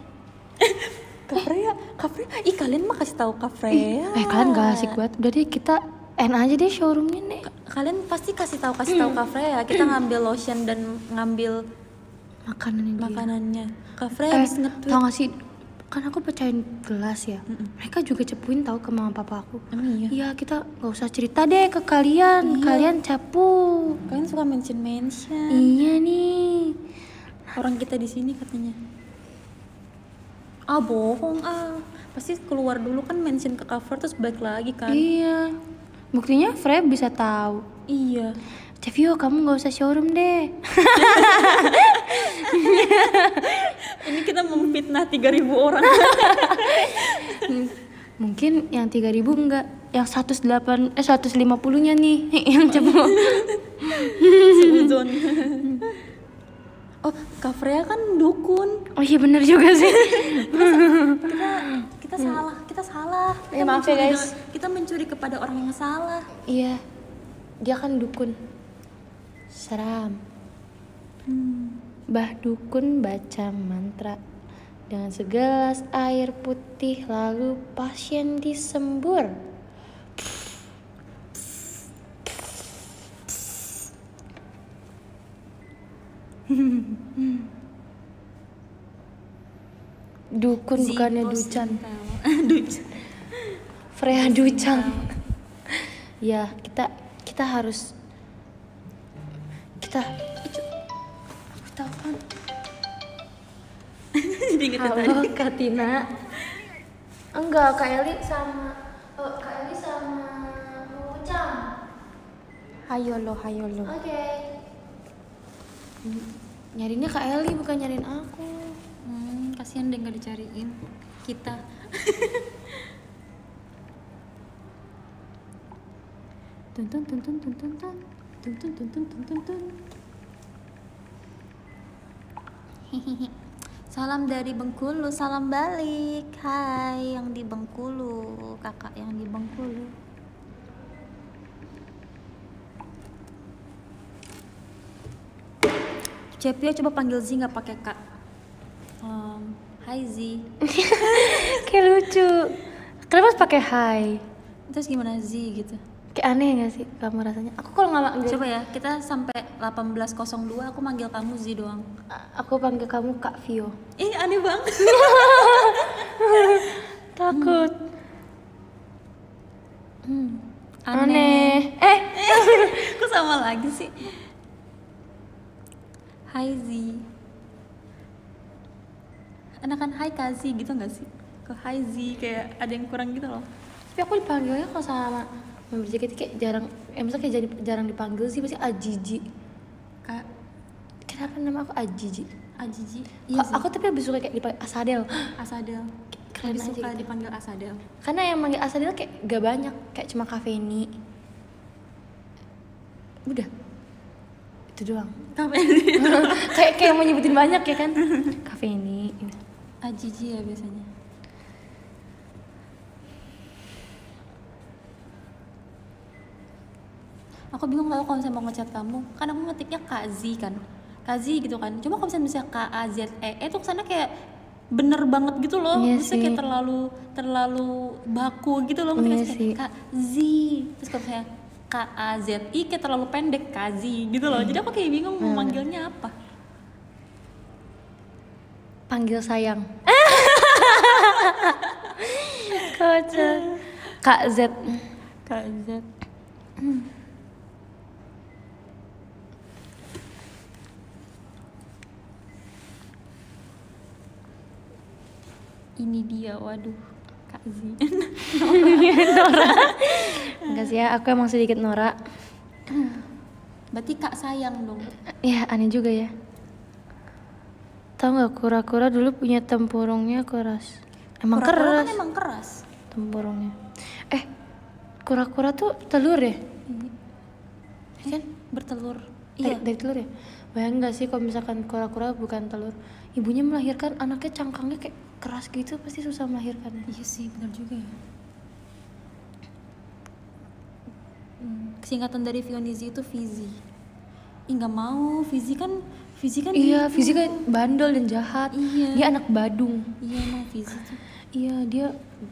Kak Freya, Kak Freya. Ih kalian mah kasih tahu Kak Freya. Eh kalian gak asik banget. Udah deh kita end aja deh showroomnya deh. Kalian pasti kasih tahu kasih tahu Kak Freya. Kita ngambil lotion dan ngambil Makanannya dia. makanannya. Kak Freya eh, habis nge-tweet. gak sih kan aku pecahin gelas ya mereka juga cepuin tahu ke mama papa aku Emang iya? iya kita nggak usah cerita deh ke kalian kalian capu Kalian suka mention mention iya nih orang kita di sini katanya. Ah bohong ah. Pasti keluar dulu kan mention ke cover terus balik lagi kan. iya buktinya Fred bisa tahu Iya. Cevio kamu nggak usah showroom deh Ini kita memfitnah 3000 orang. mungkin yang 3000 enggak yang 108 eh 150 nya nih yang Suzon. oh, Kak Freya kan dukun. oh iya bener juga sih Kita kita salah, kita salah. Ya, Kita maaf ya, mencuri guys. dengan- Kita mencuri kepada orang yang salah. iya dia kan dukun Seram. Bah dukun baca mantra dengan segelas air putih lalu pasien disembur. Dukun bukannya ducan. Ducan. Freya Ducang. ya, kita kita harus kita aku telepon. Jadi inget yang Halo Kak Tina. Enggak, Kak Eli sama oh, Kak Eli sama Ucang. Hayo lo, hayo lo. Oke. Nyarinya Kak Eli bukan nyariin aku. Hmm, kasihan deh nggak dicariin kita. tun tun tun tun tun tun tun tun tun tun Salam dari Bengkulu, salam balik. Hai yang di Bengkulu, kakak yang di Bengkulu. Cepio coba panggil Zi nggak pakai kak. Um, hai Zi. Kayak lucu. Kenapa harus pakai hai? Terus gimana Zi gitu? Kayak aneh gak sih kamu rasanya? Aku kalau nggak manggil, Coba ya, kita sampai 18.02 aku manggil kamu Z doang. aku panggil kamu Kak Vio. Ih, aneh banget. Takut. Hmm, Aneh. Eh, Kok sama lagi sih? Hai Z. Enakan hai Kazi gitu gak sih? Ke hai Z kayak ada yang kurang gitu loh. tapi aku dipanggilnya kalau sama member JKT kayak jarang, eh maksudnya kayak jadi- jarang dipanggil sih pasti Ajiji. Kak Kenapa nama aku Ajiji? Ajiji. Iya aku tapi lebih suka kayak dipanggil Asadel. Asadel. Keren Lebih aja suka gitu. dipanggil Asadel. Karena yang manggil Asadel kayak gak banyak, kayak cuma Kaveni. Udah. Itu doang. kayak kayak mau nyebutin banyak ya kan? Kaveni. Ajiji ya biasanya. Aku bingung tau kalau misalnya mau ngechat kamu, kan aku ngetiknya Kazi kan, Kazi gitu kan. Cuma kalau misalnya bisa K A Z E, itu ke sana kayak bener banget gitu loh, Iya Maksudnya kayak terlalu terlalu baku gitu loh, Iya kayak K Z, terus kalau misalnya K A Z I kayak terlalu pendek Kazi gitu loh. Jadi aku kayak bingung mau manggilnya apa. Panggil sayang. Kocak. Kak Z. Kak Z. Ini dia, waduh, Kak Z. Enggak sih ya, aku emang sedikit norak. Berarti Kak sayang dong. Ya aneh juga ya. Tahu nggak kura-kura dulu punya tempurungnya keras. Emang Kura-kura keras Kan emang keras. tempurungnya. Eh, kura-kura tuh telur ya? Kan bertelur. Dari, Iya. dari telur ya? Bayang nggak sih kalau misalkan kura-kura bukan telur, ibunya melahirkan anaknya cangkangnya kayak keras gitu pasti susah melahirkannya. Iya sih, benar juga ya. Hmm, Singkatan dari Vionizi itu Fizi. Ih nggak mau, Fizi kan Fizi kan Iya. Fizi kan bandel dan jahat. Iya. Dia anak Badung. Iya emang Fizi tuh. Iya, dia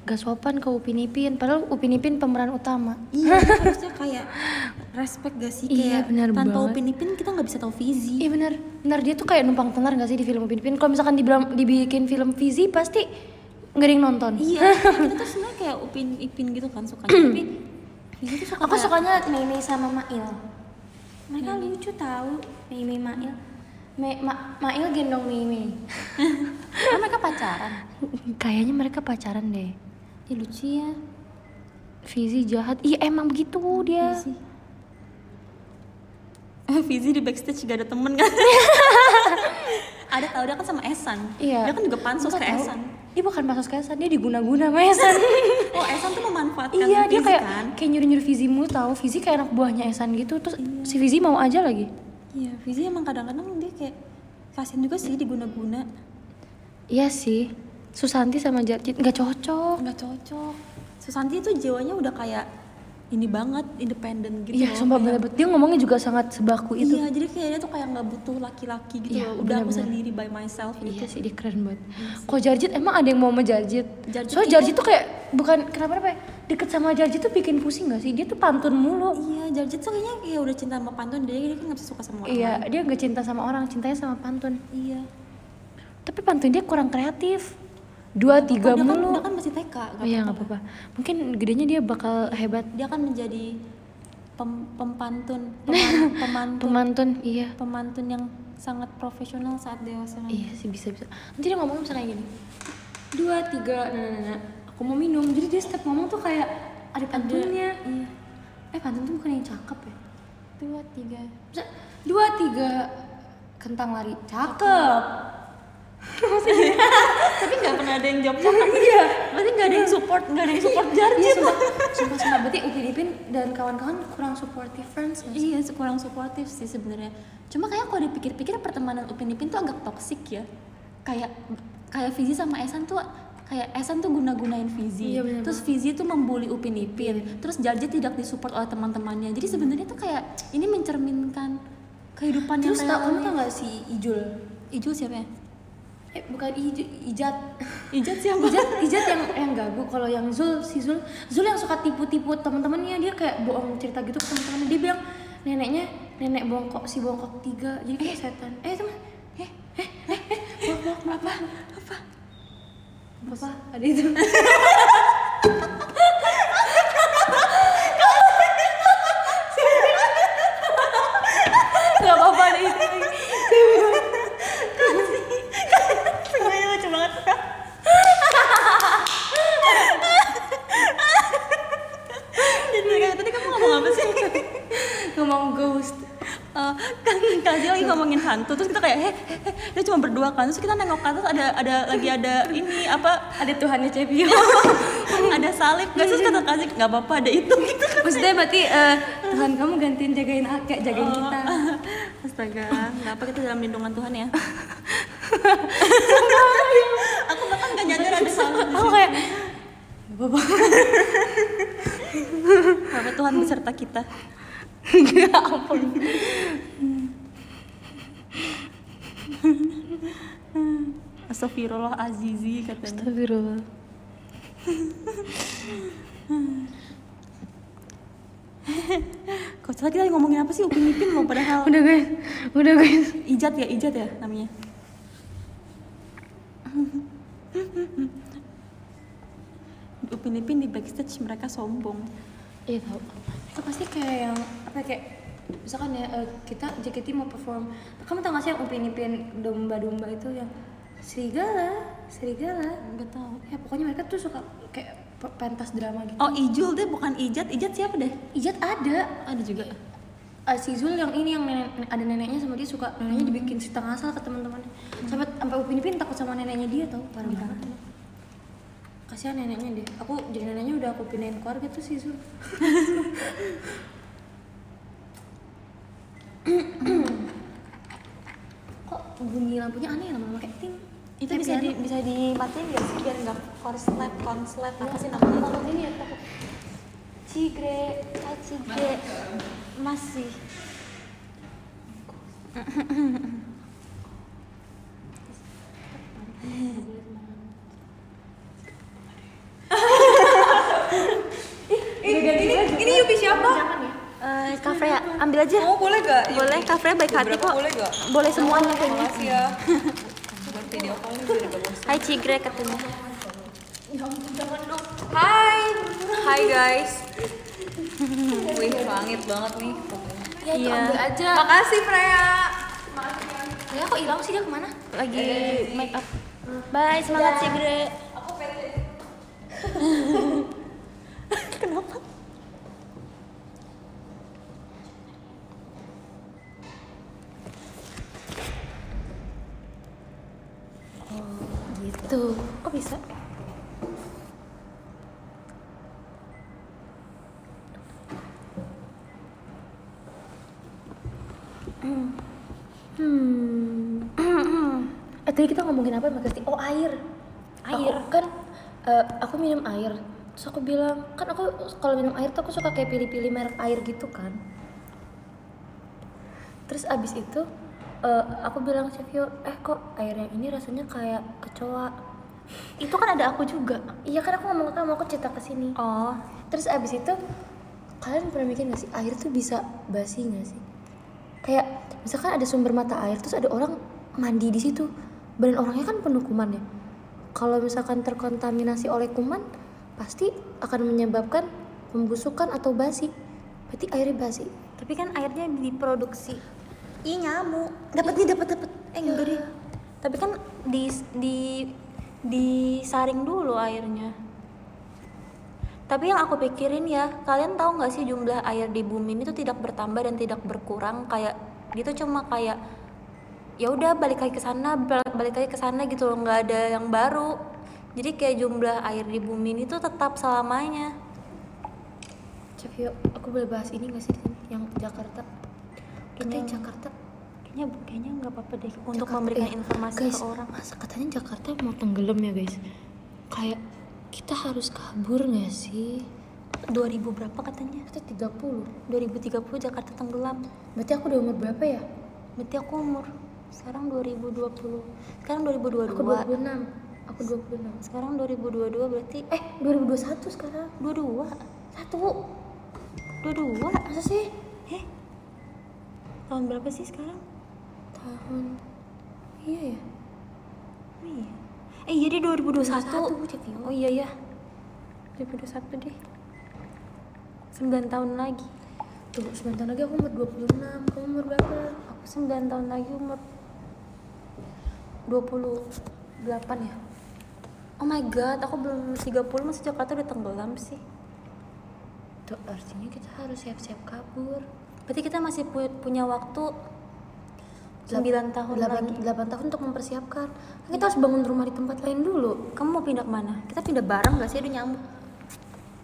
gak sopan ke Upin Ipin. Padahal Upin Ipin pemeran utama. Iya, harusnya kayak respect gak sih Iya, kayak benar tanpa banget. Upin Ipin kita nggak bisa tahu Fizi. Iya benar, benar dia tuh kayak numpang tenar gak sih di film Upin Ipin? Kalau misalkan dibilang, dibikin film Fizi pasti nggak ada yang nonton. Iya, kita tuh sebenarnya kayak Upin Ipin gitu kan sukanya, tapi Fizi tuh suka Aku kayak- sukanya Mei sama Mail. mereka lucu tahu. Mei Mail. Me, Ma, Mail gendong Mei Kan mereka pacaran. Kayaknya mereka pacaran deh. Ya lucu ya. Fizi jahat. Iya emang begitu dia. Fizi. Fizi di backstage gak ada temen kan? ada tau dia kan sama Esan. Iya. Dia kan juga pansos ke tahu. Esan. Dia bukan masuk ke Esan, dia diguna-guna sama Esan. Oh Esan tuh memanfaatkan iya, dia Fizi kayak kan? kayak nyuruh-nyuruh Fizi mulu tahu. Fizi kayak anak buahnya Esan gitu. Terus si Fizi mau aja lagi. Iya, Fizi emang kadang-kadang dia kayak kasian juga sih diguna-guna. Iya sih. Susanti sama Jarjit nggak cocok. Nggak cocok. Susanti tuh jiwanya udah kayak ini banget independen gitu Iya, sumpah Kayak- bener Dia ngomongnya juga sangat sebaku itu. Iya, jadi kayaknya tuh kayak nggak butuh laki-laki gitu Iya, loh. Udah aku benar-benar. sendiri by myself gitu. Iya sih dia keren banget. Kok Jarjit emang ada yang mau sama Jarjit? Soalnya itu- Jarjit tuh kayak bukan kenapa apa ya? Deket sama Jarjit tuh bikin pusing gak sih? Dia tuh pantun mulu. Iya, Jarjit tuh kayaknya ya udah cinta sama pantun, jadi dia kan nggak suka sama orang. Iya, dia gak cinta sama orang, cintanya sama pantun. Iya. Tapi pantun dia kurang kreatif. Dua, tiga dia kan, mulu. dia kan masih TK. nggak Oh iya apa-apa. gak apa-apa. Mungkin gedenya dia bakal hebat. Dia kan menjadi pem, pempantun, peman- pemantun, Pemantun, iya. pemantun yang sangat profesional saat dewasa. nanti. Iya sih bisa bisa. Nanti dia ngomong misalnya gini. Dua, tiga, nah, nah, nah. Aku mau minum. Jadi dia setiap ngomong tuh kayak ada pantunnya. Iya. Eh pantun tuh bukan yang cakep ya? Dua, tiga. Dua tiga kentang lari cakep Tapi nggak pernah ada yang jawab cakep. Iya. Berarti nggak ada yang support, nggak ada yang support iya Jarjit. sumpah sumpah sumpah berarti Upin Ipin dan kawan-kawan kurang supportive friends? Iya, kurang suportif sih sebenarnya. Cuma kayak kalau dipikir-pikir pertemanan Upin Ipin tuh agak toksik ya. Kayak kayak Fizi sama Esan tuh kayak Esan tuh guna-gunain Fizi. Iya, bener terus Fizi tuh membuli Upin Ipin. Terus Jarjit tidak disupport oleh teman-temannya. Jadi sebenarnya tuh kayak ini mencerminkan kehidupan terus yang tau kamu tau gak si Ijul Ijul siapa ya? Eh bukan Ijul Ijat. Ijat siapa? Ijat Ijat yang yang gagu. Kalau yang Zul si Zul. Zul yang suka tipu-tipu teman-temannya dia kayak bohong cerita gitu ke teman-temannya. Dia bilang neneknya nenek bongkok si bongkok tiga. Jadi kayak setan. Eh teman eh eh eh eh. Bongkok. Apa? Apa? Apa? Ada itu Gak apa-apa ada itu Semuanya lucu banget. Jadi kayak tadi kamu ngomong apa sih? ngomong ghost Eh, kan Kazi lagi ngomongin hantu terus kita kayak heh, heh, heh, dia cuma berdua kan. Terus kita nengok ke atas ada ada lagi ada ini apa? Ada Tuhannya Cepio ada salib nggak terus kata Kazi nggak apa-apa ada itu. Gitu kan maksudnya berarti eh, Tuhan kamu gantiin jagain kayak jagain kita. Astaga nggak apa kita dalam lindungan Tuhan ya. Aku bahkan nggak nyadar ada salib aku kayak bahwa Tuhan beserta kita? Ya ampun Astagfirullah Azizi katanya. Astagfirullah. Kok kita lagi ngomongin apa sih? Upin Ipin loh padahal. Udah guys udah guys Ijat ya Ijat ya namanya. Upin Ipin di backstage mereka sombong. Iya tau itu pasti kayak yang apa ya, kayak misalkan ya eh, kita JKT mau perform. Kamu tau gak sih yang upin ipin domba-domba itu yang serigala serigala? Nggak tahu ya pokoknya mereka tuh suka kayak pe- pentas drama gitu. Oh Ijul deh bukan Ijat. Ijat siapa deh? Ijat ada. Ada juga. Ah, si Zul yang ini yang nenek, ada neneknya sama dia suka. Neneknya dibikin cerita ngasal ke teman-temannya. Sampai sampai Upin Ipin takut sama neneknya dia tau. Parah banget. Kasihan neneknya deh. Aku jadi neneknya udah aku pindahin keluarga tuh si Zul kok bunyi lampunya aneh ya lama-lama kayak ting itu bisa di piano. bisa dimatiin nggak sih? Biar nggak konslet konslet apa sih namanya? Takut ini ya takut. Cigre ah cigre. Masih ini ini Yupi siapa? Jangan ya Eh, Kafre ya, ambil aja. Oh boleh gak? Boleh, Kafre baik hati kok. boleh gak? Boleh semuanya kayaknya. Makasih ya. Buat video call. Hai Cigre katanya. Hai. Hai guys. Wih, langit banget nih. ya Iya. ambil aja Makasih Freya. ya kok hilang sih dia ke mana? Lagi make up. Bye, semangat Cigre. Kenapa? gitu Kok bisa? Hmm. Eh tadi kita ngomongin apa Mbak Kristi? Oh air. Air. Aku kan eh, aku minum air. terus aku bilang kan aku kalau minum air tuh aku suka kayak pilih-pilih merek air gitu kan terus abis itu eh, aku bilang Chevio eh kok air yang ini rasanya kayak kecoa itu kan ada aku juga iya kan aku ngomong ke kamu aku cerita ke sini oh terus abis itu kalian pernah mikir gak sih air tuh bisa basi gak sih kayak misalkan ada sumber mata air terus ada orang mandi di situ badan orangnya kan penuh kuman ya. Kalau misalkan terkontaminasi oleh kuman pasti akan menyebabkan pembusukan atau basi. Berarti airnya basi. Tapi kan airnya diproduksi. Ih nyamuk dapat nih dapat dapat eh enggak deh. Tapi kan di di disaring dulu airnya. Tapi yang aku pikirin ya kalian tahu nggak sih jumlah air di bumi ini tuh tidak bertambah dan tidak berkurang? Kayak gitu cuma kayak ya udah balik lagi ke sana bal- balik lagi ke sana gitu loh nggak ada yang baru. Jadi kayak jumlah air di bumi ini tuh tetap selamanya. Chevio aku boleh bahas ini gak sih yang Jakarta? Kita Kayaknya- Jakarta? kayaknya kayaknya nggak apa-apa deh untuk Jakarta- memberikan eh, informasi guys, ke orang. masa katanya Jakarta mau tenggelam ya guys? Kayak kita harus kabur gak sih? 2000 berapa katanya? Kita 30 2030 Jakarta tenggelam. Berarti aku udah umur berapa ya? Berarti aku umur sekarang 2020 sekarang 2022 aku 26 aku 26 sekarang 2022 berarti eh 2021 sekarang 22 satu 22 masa sih eh tahun berapa sih sekarang tahun iya ya oh iya eh iya deh 2021 21, Cek. oh iya ya 2021 deh 9 tahun lagi tuh sebentar lagi aku umur 26 kamu umur berapa aku 9 tahun lagi umur 28 ya oh my god aku belum 30 masih Jakarta udah tenggelam sih tuh artinya kita harus siap-siap kabur berarti kita masih pu- punya waktu 9 tahun 8, lagi 8 tahun untuk mempersiapkan Kan kita harus bangun rumah di tempat lain dulu kamu mau pindah ke mana? kita pindah bareng gak sih ada nyamuk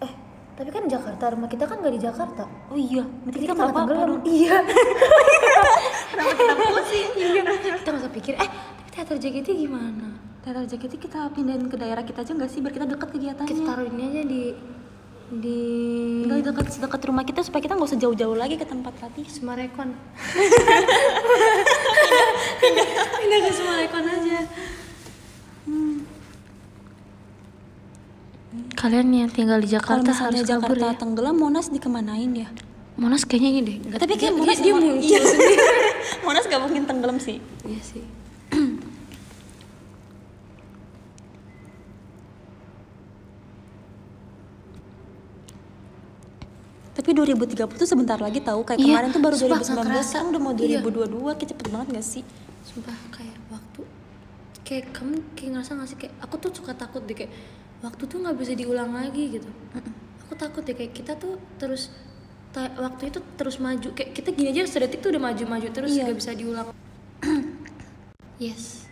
eh tapi kan Jakarta rumah kita kan gak di Jakarta oh iya berarti kita kita nggak apa-apa Iya. Kenapa kita pusing? Iya. Kita nggak usah pikir. Eh, teater JKT gimana? Teater JKT kita pindahin ke daerah kita aja gak sih biar kita deket kegiatannya Kita taruh ini aja di di Tinggal dekat dekat rumah kita supaya kita nggak usah jauh-jauh lagi ke tempat latihan Sumarekon. Pindah ke Sumarekon aja. Kalian yang tinggal di Jakarta misalnya harus kabur Jakarta ya. tenggelam Monas dikemanain ya Monas kayaknya ini deh. nggak- tapi kayak dia- Monas dia, dia muncul iya. sendiri. Monas gak mungkin tenggelam sih Iya sih. tapi 2030 tuh sebentar lagi tahu kayak Iya, kemarin tuh baru sumpah, 2019 nggak kerasa. sekarang udah mau Iya. 2022 kayak cepet banget gak sih sumpah kayak waktu kayak kamu kayak ngerasa gak sih kayak aku tuh suka takut deh kayak waktu tuh nggak bisa diulang lagi gitu aku takut deh kayak kita tuh terus waktu itu terus maju kayak kita gini aja sedetik tuh udah maju-maju terus Iya. nggak bisa diulang yes.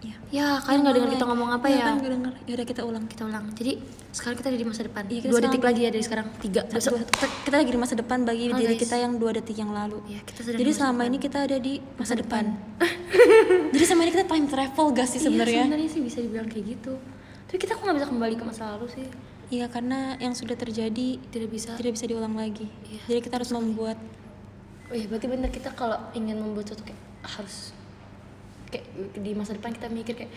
Iya. ya kalian nggak dengar kita ngomong apa ya? kan gak denger ya udah kita ulang. Kita ulang. Jadi sekarang kita ada di masa depan. Iya, kita dua detik lagi ya dari sekarang. Tiga. Satu, dua, kita, kita lagi di masa depan bagi Oh, diri guys. kita yang dua detik yang lalu. Iya, kita sedang jadi di masa selama depan. ini kita ada di masa depan. jadi selama ini kita time travel gak sih Iya, sebenarnya. sebenarnya sih bisa dibilang kayak gitu. Tapi kita kok nggak bisa kembali ke masa lalu sih? Iya karena yang sudah terjadi tidak bisa. tidak bisa diulang lagi. Iya, Jadi kita harus membuat Oh iya berarti bener kita kalau ingin membuat sesuatu kayak harus kayak di masa depan kita mikir kayak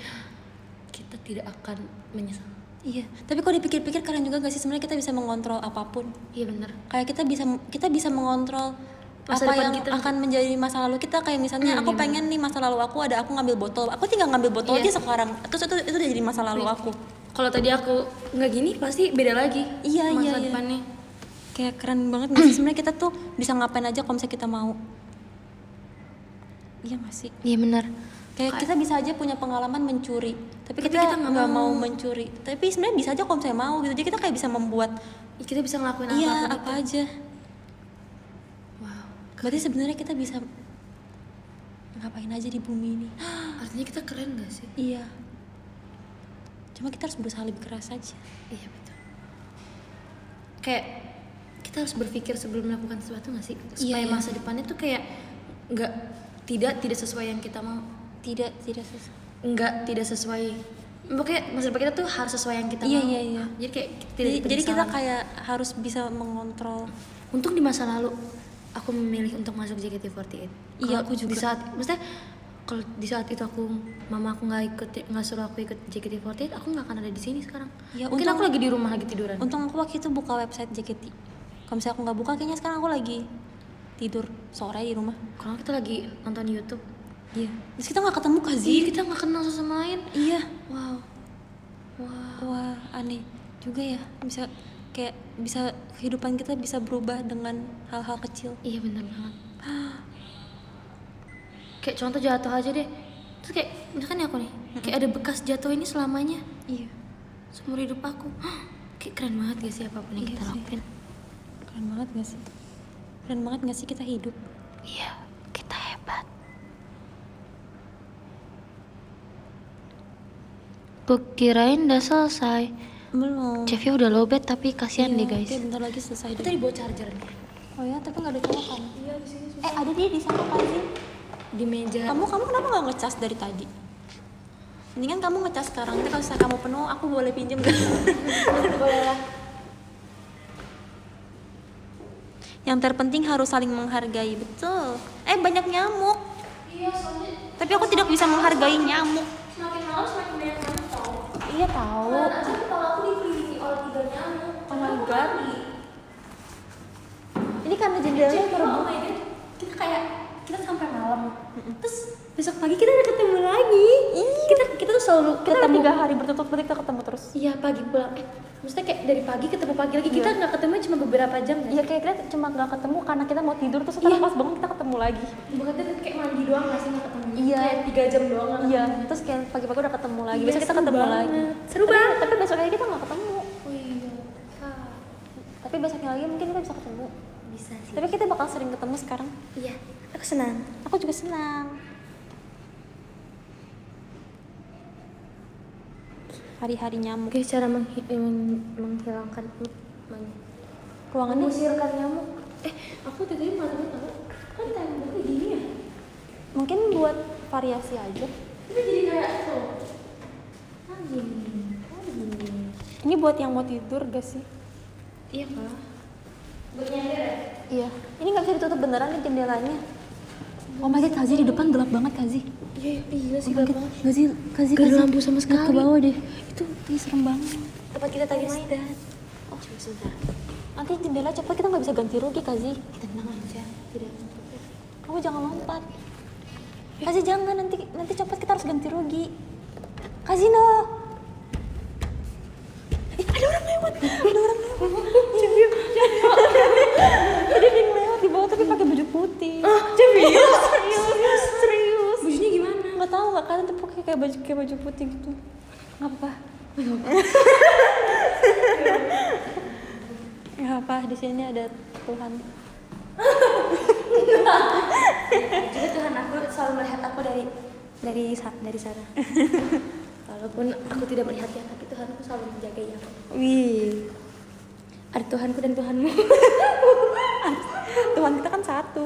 kita tidak akan menyesal. iya. Tapi kalau dipikir-pikir kalian juga gak sih sebenarnya kita bisa mengontrol apa pun. Iya bener. Kayak kita bisa kita bisa mengontrol Masa apa yang kita. akan menjadi masa lalu kita kayak misalnya Hmm, aku iya pengen nih masa lalu aku ada aku ngambil botol aku tinggal ngambil botol Iya. aja sekarang terus itu itu udah jadi masa lalu aku Kalau tadi aku nggak gini pasti beda lagi. Iya, masa iya, iya. depannya. kayak keren banget nggak sih sebenarnya kita tuh bisa ngapain aja kalau misalnya kita mau iya gak sih Iya benar. Kayak kita bisa aja punya pengalaman mencuri, tapi Tapi kita nggak mau. mau. mencuri. Tapi sebenarnya bisa aja kalau misalnya mau gitu. Jadi kita kayak bisa membuat Kita bisa ngelakuin iya apa itu. aja. Wow. Berarti sebenarnya kita bisa ngapain aja di bumi ini. Artinya kita keren gak sih? iya. Cuma kita harus berusaha lebih keras aja. Iya betul. Kayak kita harus berpikir sebelum melakukan sesuatu gak sih? Supaya iya. masa depannya tuh kayak nggak tidak tidak sesuai yang kita mau. Tidak tidak sesuai. Nggak tidak sesuai. Pokoknya masa depan kita tuh harus sesuai yang kita Iya, mau. iya, iya. jadi kayak kita tidak jadi, jadi kita kayak harus bisa mengontrol. Untung di masa lalu aku memilih untuk masuk JKT48 Iya, aku juga. di saat maksudnya kalau di saat itu aku mama aku nggak ikut nggak suruh aku ikut JKT48 aku nggak akan ada di sini sekarang. Ya, mungkin untung- aku lagi di rumah lagi tiduran. Untung aku waktu itu buka website JKT kalau misalnya aku nggak buka kayaknya sekarang aku lagi tidur sore di rumah. Kalau kita lagi nonton YouTube iya. Terus kita nggak ketemu Kazi Iya kita nggak kenal sama lain. Iya. Wow. Wow. Wah aneh juga ya. Bisa kayak bisa kehidupan kita bisa berubah dengan hal-hal kecil. Iya bener banget. Kayak contoh jatuh aja deh. Terus kayak misalkan ya aku nih? Kayak ada bekas jatuh ini selamanya. Iya. Seumur hidup aku. Kayak keren banget gak sih apa pun yang Iya kita sih. lakuin? Keren banget gak sih? Keren banget gak sih kita hidup? Iya kita hebat kirain udah selesai. Belum. Chefnya udah lobet tapi kasihan Iya, deh guys. oke, bentar lagi selesai kita deh. dibawa chargernya oh ya tapi nggak ada colokan. Iya di sini eh ada dia di sana Kazi di meja. Kamu kamu kenapa nggak ngecas dari tadi? Mendingan kamu ngecas sekarang. Nanti kalau kamu penuh aku boleh pinjem gak boleh lah. Yang terpenting harus saling menghargai betul. Eh banyak nyamuk. Iya soalnya tapi aku tidak bisa menghargai nyamuk. semakin malam semakin banyak iya tahu. Aja kalau aku dikelilingi oleh tiga nyamuk. Oh my God. ini karena jendelanya Jadi, oh my god, kita kayak kita sampai malam. Terus besok pagi kita udah ketemu lagi. Kita kita tuh selalu kita ketemu. tiga hari berturut-turut kita ketemu terus Iya pagi pulang. Eh, maksudnya kayak dari pagi ketemu pagi lagi. Kita nggak ketemu cuma beberapa jam. kan? iya kayak kita cuma nggak ketemu karena kita mau tidur terus setelah pas bangun kita ketemu lagi Bukan itu kayak mandi doang nggak sih nggak ketemu. Iya. Kayak tiga jam doang. iya ketemu. terus kayak pagi-pagi udah ketemu lagi Iya, besok kita ketemu banget. lagi Seru Tapi- banget. tapi besok lagi kita nggak ketemu Oh iya. Ah, tapi besoknya lagi mungkin kita bisa ketemu bisa sih. tapi kita bakal sering ketemu sekarang Iya. Aku senang. aku juga senang hari-hari nyamuk Oke, cara menghi- meng- menghilangkan meng- ruangannya mengusirkan nyamuk. Eh, aku tadi malam tahu kan temboknya gini ya. mungkin buat variasi aja Itu jadi kayak itu. Ah gini. Ah gini. ini buat yang mau tidur gak sih Iya kak. Buat nyender ya? iya ini nggak bisa ditutup beneran nih jendelanya oh my god Kazi di depan gelap banget Kazi. Iya, iya sih Oh gelap banget. Kazi Kazi Gak ada Kazi. lampu sama sekali. ke bawah deh. Itu ini serem banget. Tempat kita tadi main. oh. Coba sebentar. Nanti jendela cepet kita nggak bisa ganti rugi Kazi. Tenang aja. Tidak. kamu jangan lompat. Kazi jangan. Nanti nanti cepet kita harus ganti rugi. Kazi no. Eh, ada orang lewat. Ada orang lewat. Ada yang lewat di bawah tapi pakai putih serius serius serius Bajunya gimana? nggak tahu nggak kan tapi pakai kayak baju kayak baju putih gitu nggak apa nggak apa di sini ada Tuhan Juga Tuhan aku selalu melihat aku dari dari dari sana. Walaupun aku tidak melihatnya, tapi Tuhan aku selalu menjagai aku. wih Ada Tuhanku dan Tuhanmu. Tuhan kita kan satu.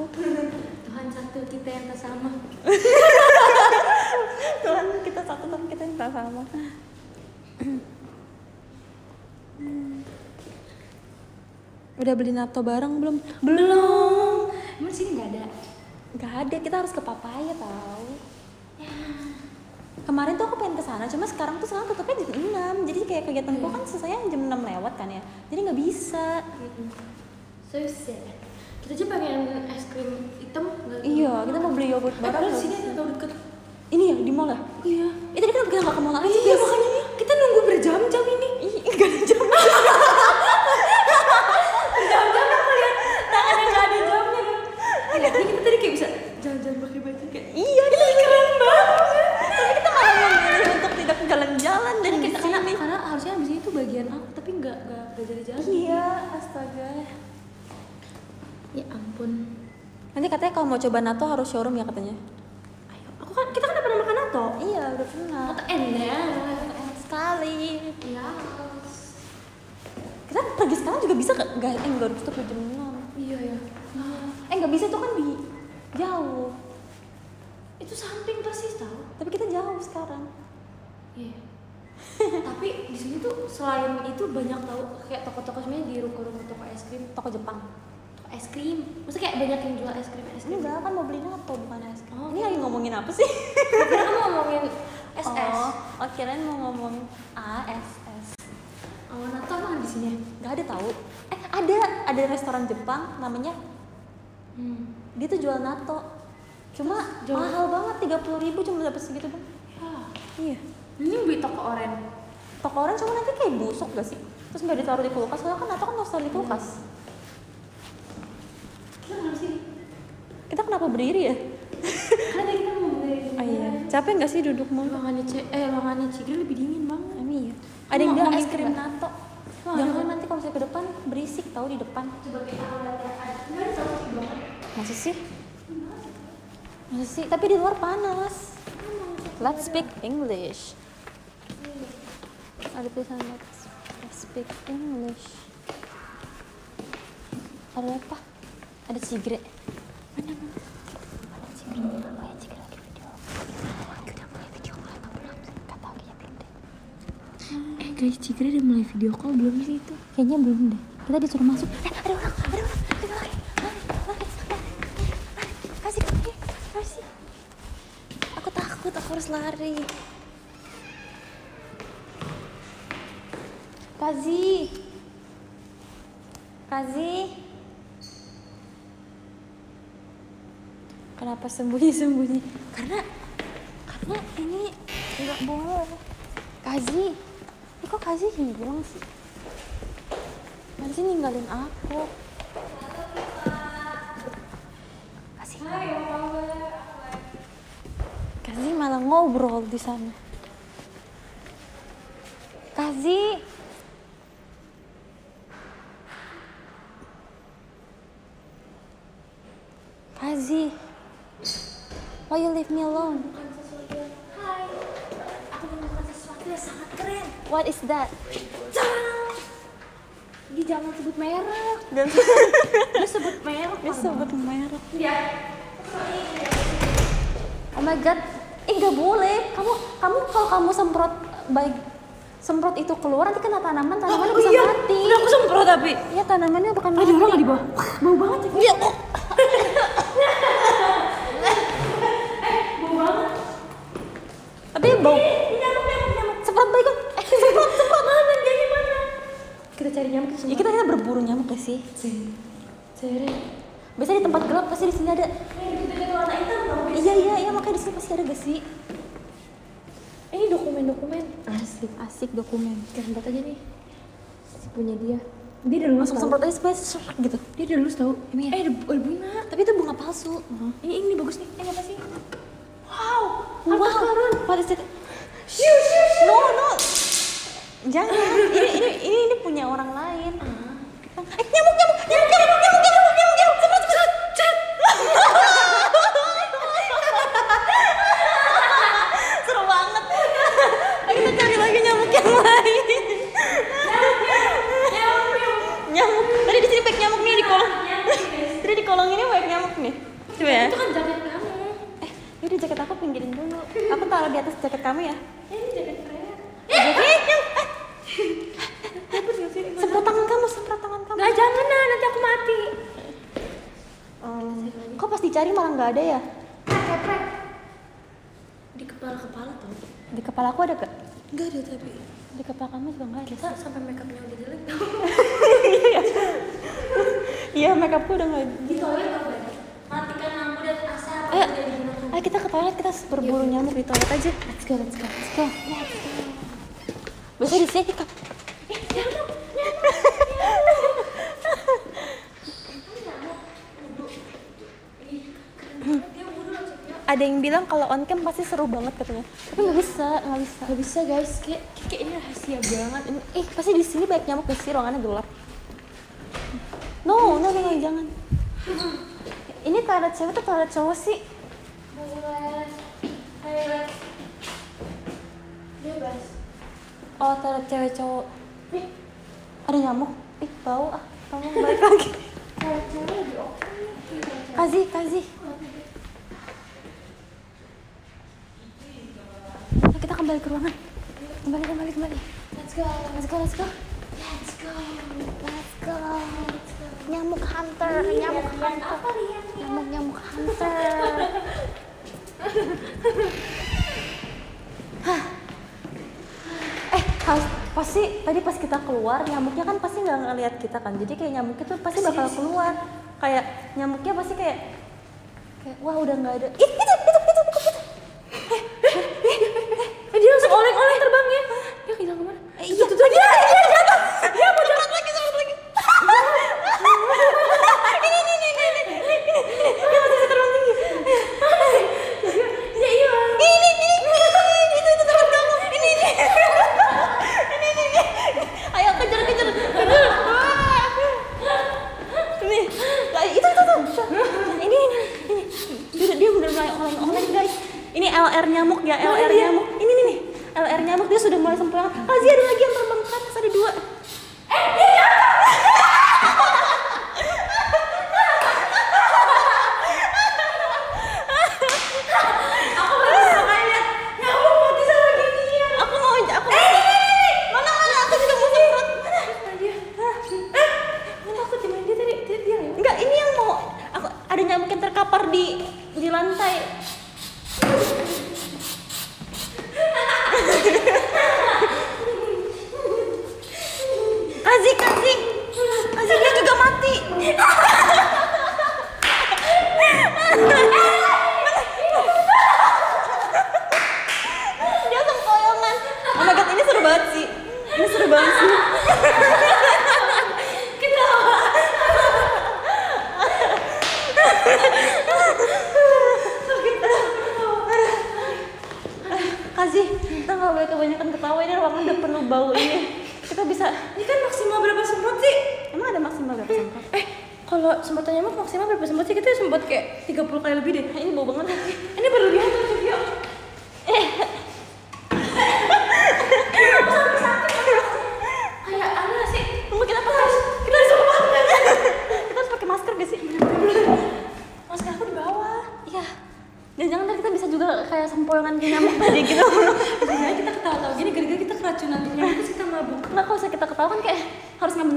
Tuhan satu kita yang tak sama. Tuhan kita satu tapi kita yang tak sama. Udah beli nato bareng belum? Belum. Emang sini nggak ada. Gak ada, kita harus ke Papaya tau. Kemarin tuh aku pengen ke sana, cuma sekarang tuh sekarang tutupnya jam 6 Jadi kayak kegiatanku kan selesai jam 6 lewat kan ya. Jadi nggak bisa. So sad. Kita aja pengen es krim hitam. nggak- Iya, kita mau beli yogurt Eh, nggak sini ada tahu deket. Ini ya, di mall ya? Iya. Eh tadi kenapa kita nggak ke mall aja? Iya makanya kita nunggu berjam-jam ini. Ih, nggak ada jam Jam-jam aku lihat tangannya nggak ada jamnya. Lihat ini kita tadi kayak bisa jalan-jalan pakai baju kayak Iya, kita keren banget Tapi kita malah memilih untuk tidak jalan-jalan dan kita karena, karena harusnya abis ini tuh bagian aku tapi nggak nggak nggak jalan-jalan. Iya, astaga Ya ampun. Nanti katanya kalau mau coba nato harus showroom ya katanya Ayo, aku kan kita kan udah pernah makan nato. Iya, udah pernah Nato enak. Sekali Iya. Kita pergi sekarang juga bisa gak? Enggak, eh enggak tutup jam 6 Iya ya. Eh enggak bisa tuh kan di jauh Itu samping persis tau. Tapi kita jauh sekarang Iya. tapi di sini tuh selain itu banyak tahu kayak toko-toko sebenarnya di ruko-ruko toko es krim Toko Jepang. Es krim maksudnya kayak banyak yang jual es krim es krim enggak kan mau beli nato bukan es krim. Oh, Ini lagi ngomongin apa sih? Kira kamu ngomongin SS Oh, oh kirain mau ngomong ASS. oh nato apa di sini Gak ada tahu. Eh ada, ada restoran Jepang namanya hmm. dia tuh jual nato. Cuma Jual- mahal banget, 30.000 ribu cuma dapat segitu bang. ya Iya. ini beli toko oren Toko orang cuma nanti kayak busuk gak sih? Terus nggak ditaruh di kulkas, soalnya kan nato kan harus taruh di kulkas. kita nggak sih Kita kenapa berdiri ya? karena kita mau beli Oh iya. Capek nggak sih duduk mulu? ruangannya C eh ruangannya Cigri lebih dingin banget Emang iya. Ada yang Mau- bilang mau es krim nato. Mau Jangan nanti kalau saya ke depan berisik tahu di depan. coba kita ya Masa sih? Masa sih? Tapi di luar panas. Let's speak English. Ada tulisan let's, let's speak English. Ada apa? Ada cigre. Eh guys, Cikri udah mulai video call belum sih itu? Kayaknya belum deh. Kita disuruh masuk. Eh, ada orang, ada orang. Aku takut, aku harus lari. Kazi. Kazi. Kenapa sembunyi-sembunyi? Karena karena ini nggak boleh. Kazi. Ini kok Kazi hilang sih? Nanti ninggalin aku. Kasih. Kazi malah ngobrol di sana. Kazi. Kazi. Why you leave me alone? Hai aku menemukan sesuatu yang sangat keren What is that? dia jangan sebut merek dia sebut merek dia sebut merek. dia Oh my god, eh nggak boleh. Kamu kamu kalau kamu semprot baik semprot itu keluar nanti kena tanaman tanamannya bisa mati. udah aku semprot tapi Iya tanamannya bukan ada mati. orang nggak di bawah bau banget ya Iya. bau banget Tapi bau. nyamuk nyamuk nyamuk Semprot baik kok. Eh, semprot semprot. mana dia gimana kita cari nyamuk Ya kita kita berburu nyamuk gak sih? cari Biasanya di tempat gelap pasti di sini ada. dong Iya iya iya makanya di sini pasti ada gak sih? ini dokumen dokumen asik Asik dokumen. kita aja nih si punya dia dia udah lulus semprot aja serak gitu. dia udah lulus tau Emang iya? eh ada ada bunga Tapi itu bunga palsu. ini ini bagus nih ini apa sih wow Wow. apa karun What is it? Shoo, shoo, shoo. No, no. Jangan. Ini ini ini, ini punya orang lain. Eh, nyamuk, nyamuk, nyamuk, nyamuk, nyamuk, nyamuk, nyamuk, nyamuk, semprot, semprot. Seru banget. Ayo kita cari lagi nyamuk yang lain. Nyamuk. Tadi di sini banyak nyamuk nih di kolong. Tadi di kolong ini banyak nyamuk nih. Coba ya. itu kan jaket kamu Eh, yaudah jaket aku pinggirin dulu. Aku taruh di atas jaket kamu ya. ini jaket keren Eh, nyamuk. Eh, semprot tangan kamu, semprot. Nggak jangan nah nanti aku mati Hmm, kok pas dicari malah nggak ada ya? di kepala kepala tuh Di kepala aku ada gak? nggak ada tapi Di kepala kamu juga nggak ada. kita sampai makeupnya udah jelek Iya, makeupku udah nggak. di toilet apa ya matikan lampu dan asal Ayo, ayo kita ke toilet, kita berburu nyamuk di toilet aja. Let's go, let's go, let's go. Biasanya di sini kak. Ada yang bilang kalau on cam pasti seru banget katanya. Tapi nggak bisa, nggak bisa. nggak bisa guys kayak kayak ini rahasia banget Ini- Eh, pasti di sini banyak nyamuk sih? Ruangannya gelap. No, no, no, no, jangan. Ini toilet cewek atau toilet cowok sih? bebas Oh, toilet cewek cowok. Ih, ada nyamuk. Ih, bau ah. Tolong balik lagi. toilet cewek lebih oke Kazi, Kazi. Ayo kita kembali ke ruangan. kembali kembali kembali. Let's go. let's go let's go. Let's go. let's go. Nyamuk hunter nyamuk hunter. nyamuk nyamuk hunter. Eh pas pasti tadi pas kita keluar nyamuknya kan pasti nggak ngeliat kita kan? Jadi kayak nyamuknya tuh pasti bakal keluar. Kayak nyamuknya pasti kayak kayak wah udah nggak ada. Ih,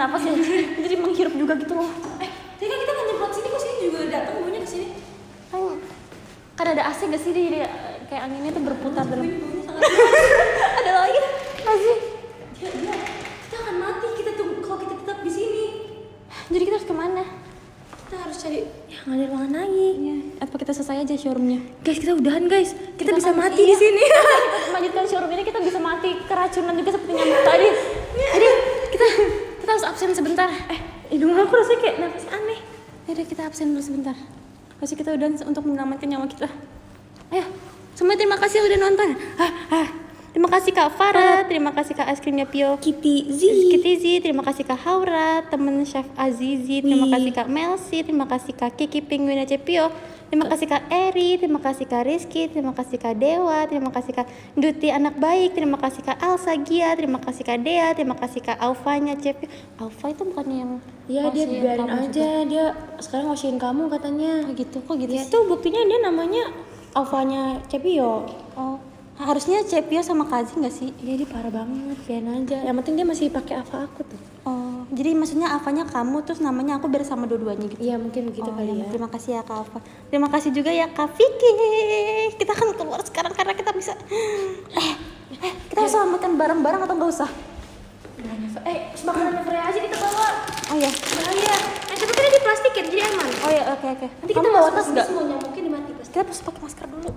nafas ya. Jadi menghirup juga gitu loh. Eh, tadi kan kita kan nyemprot sini kok sini juga datang baunya ke sini. Kan, kan ada AC gak sih jadi eh, kayak anginnya tuh berputar sangat ada lagi. Kazi. dia, dia, kita akan mati kita tunggu kalau kita tetap di sini. Jadi kita harus ke mana? Kita harus cari yang ada ruangan lagi. Iya. Apa kita selesai aja showroomnya? Guys, kita udahan guys. Kita, bisa kan- mati iya. di sini. kita melanjutkan showroom ini kita bisa mati keracunan juga seperti nyamuk tadi. Jadi kita kita harus absen sebentar. eh, hidung aku rasanya kayak nafas aneh. Yaudah kita absen dulu sebentar. Pasti kita udah untuk menyelamatkan nyawa kita. Ayo, semua terima kasih udah nonton. Ah, ah. Terima kasih Kak Farah, terima kasih Kak es krimnya Pio. Kitty Z. Kitty Z, terima kasih Kak Haura, temen Chef Azizi, terima kasih Kak Melsi, terima kasih Kak Kiki Penguin Cepio, terima kasih Kak Eri, terima kasih Kak Rizky, terima kasih Kak Dewa, terima kasih Kak Duti Anak Baik, terima kasih Kak Alsa Gia, terima kasih Kak Dea, terima kasih Kak Aufanya Cepio. Aufa itu bukannya yang Iya dia biarin aja dia sekarang wasiin kamu katanya. Oh gitu, kok gitu Ya sih? itu buktinya dia namanya Alfanya Cepio. Oh, harusnya Cepio sama Kazi nggak sih? Iya dia parah banget, biarin aja. Yang penting dia masih pakai Alfa aku tuh. Oh, jadi maksudnya Alfanya kamu terus namanya aku bersama dua-duanya gitu. Iya mungkin begitu Oh, kali iya. ya. Terima kasih ya Kak Alfa. Terima kasih juga ya Kak Vicky. Kita akan keluar sekarang karena kita bisa. Eh, eh kita harus selamatkan barang-barang atau nggak usah? Eh, makanannya Freya aja kita bawa. Oh ya. Bahaya. Eh, tapi kan ya, jadi aman. Oh ya, oke oke. Nanti Kamu kita bawa tas ke nggak? semua nyamuknya dimati plastik. Kita harus pakai masker dulu.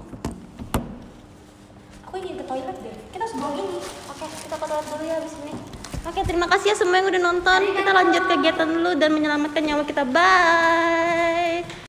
Ingin ke toilet deh. Kita harus bawa ini. Oke, kita ke toilet dulu ya abis ini. Oke, terima kasih ya semua yang udah nonton. Kita lanjut kegiatan dulu dan menyelamatkan nyawa kita. Bye.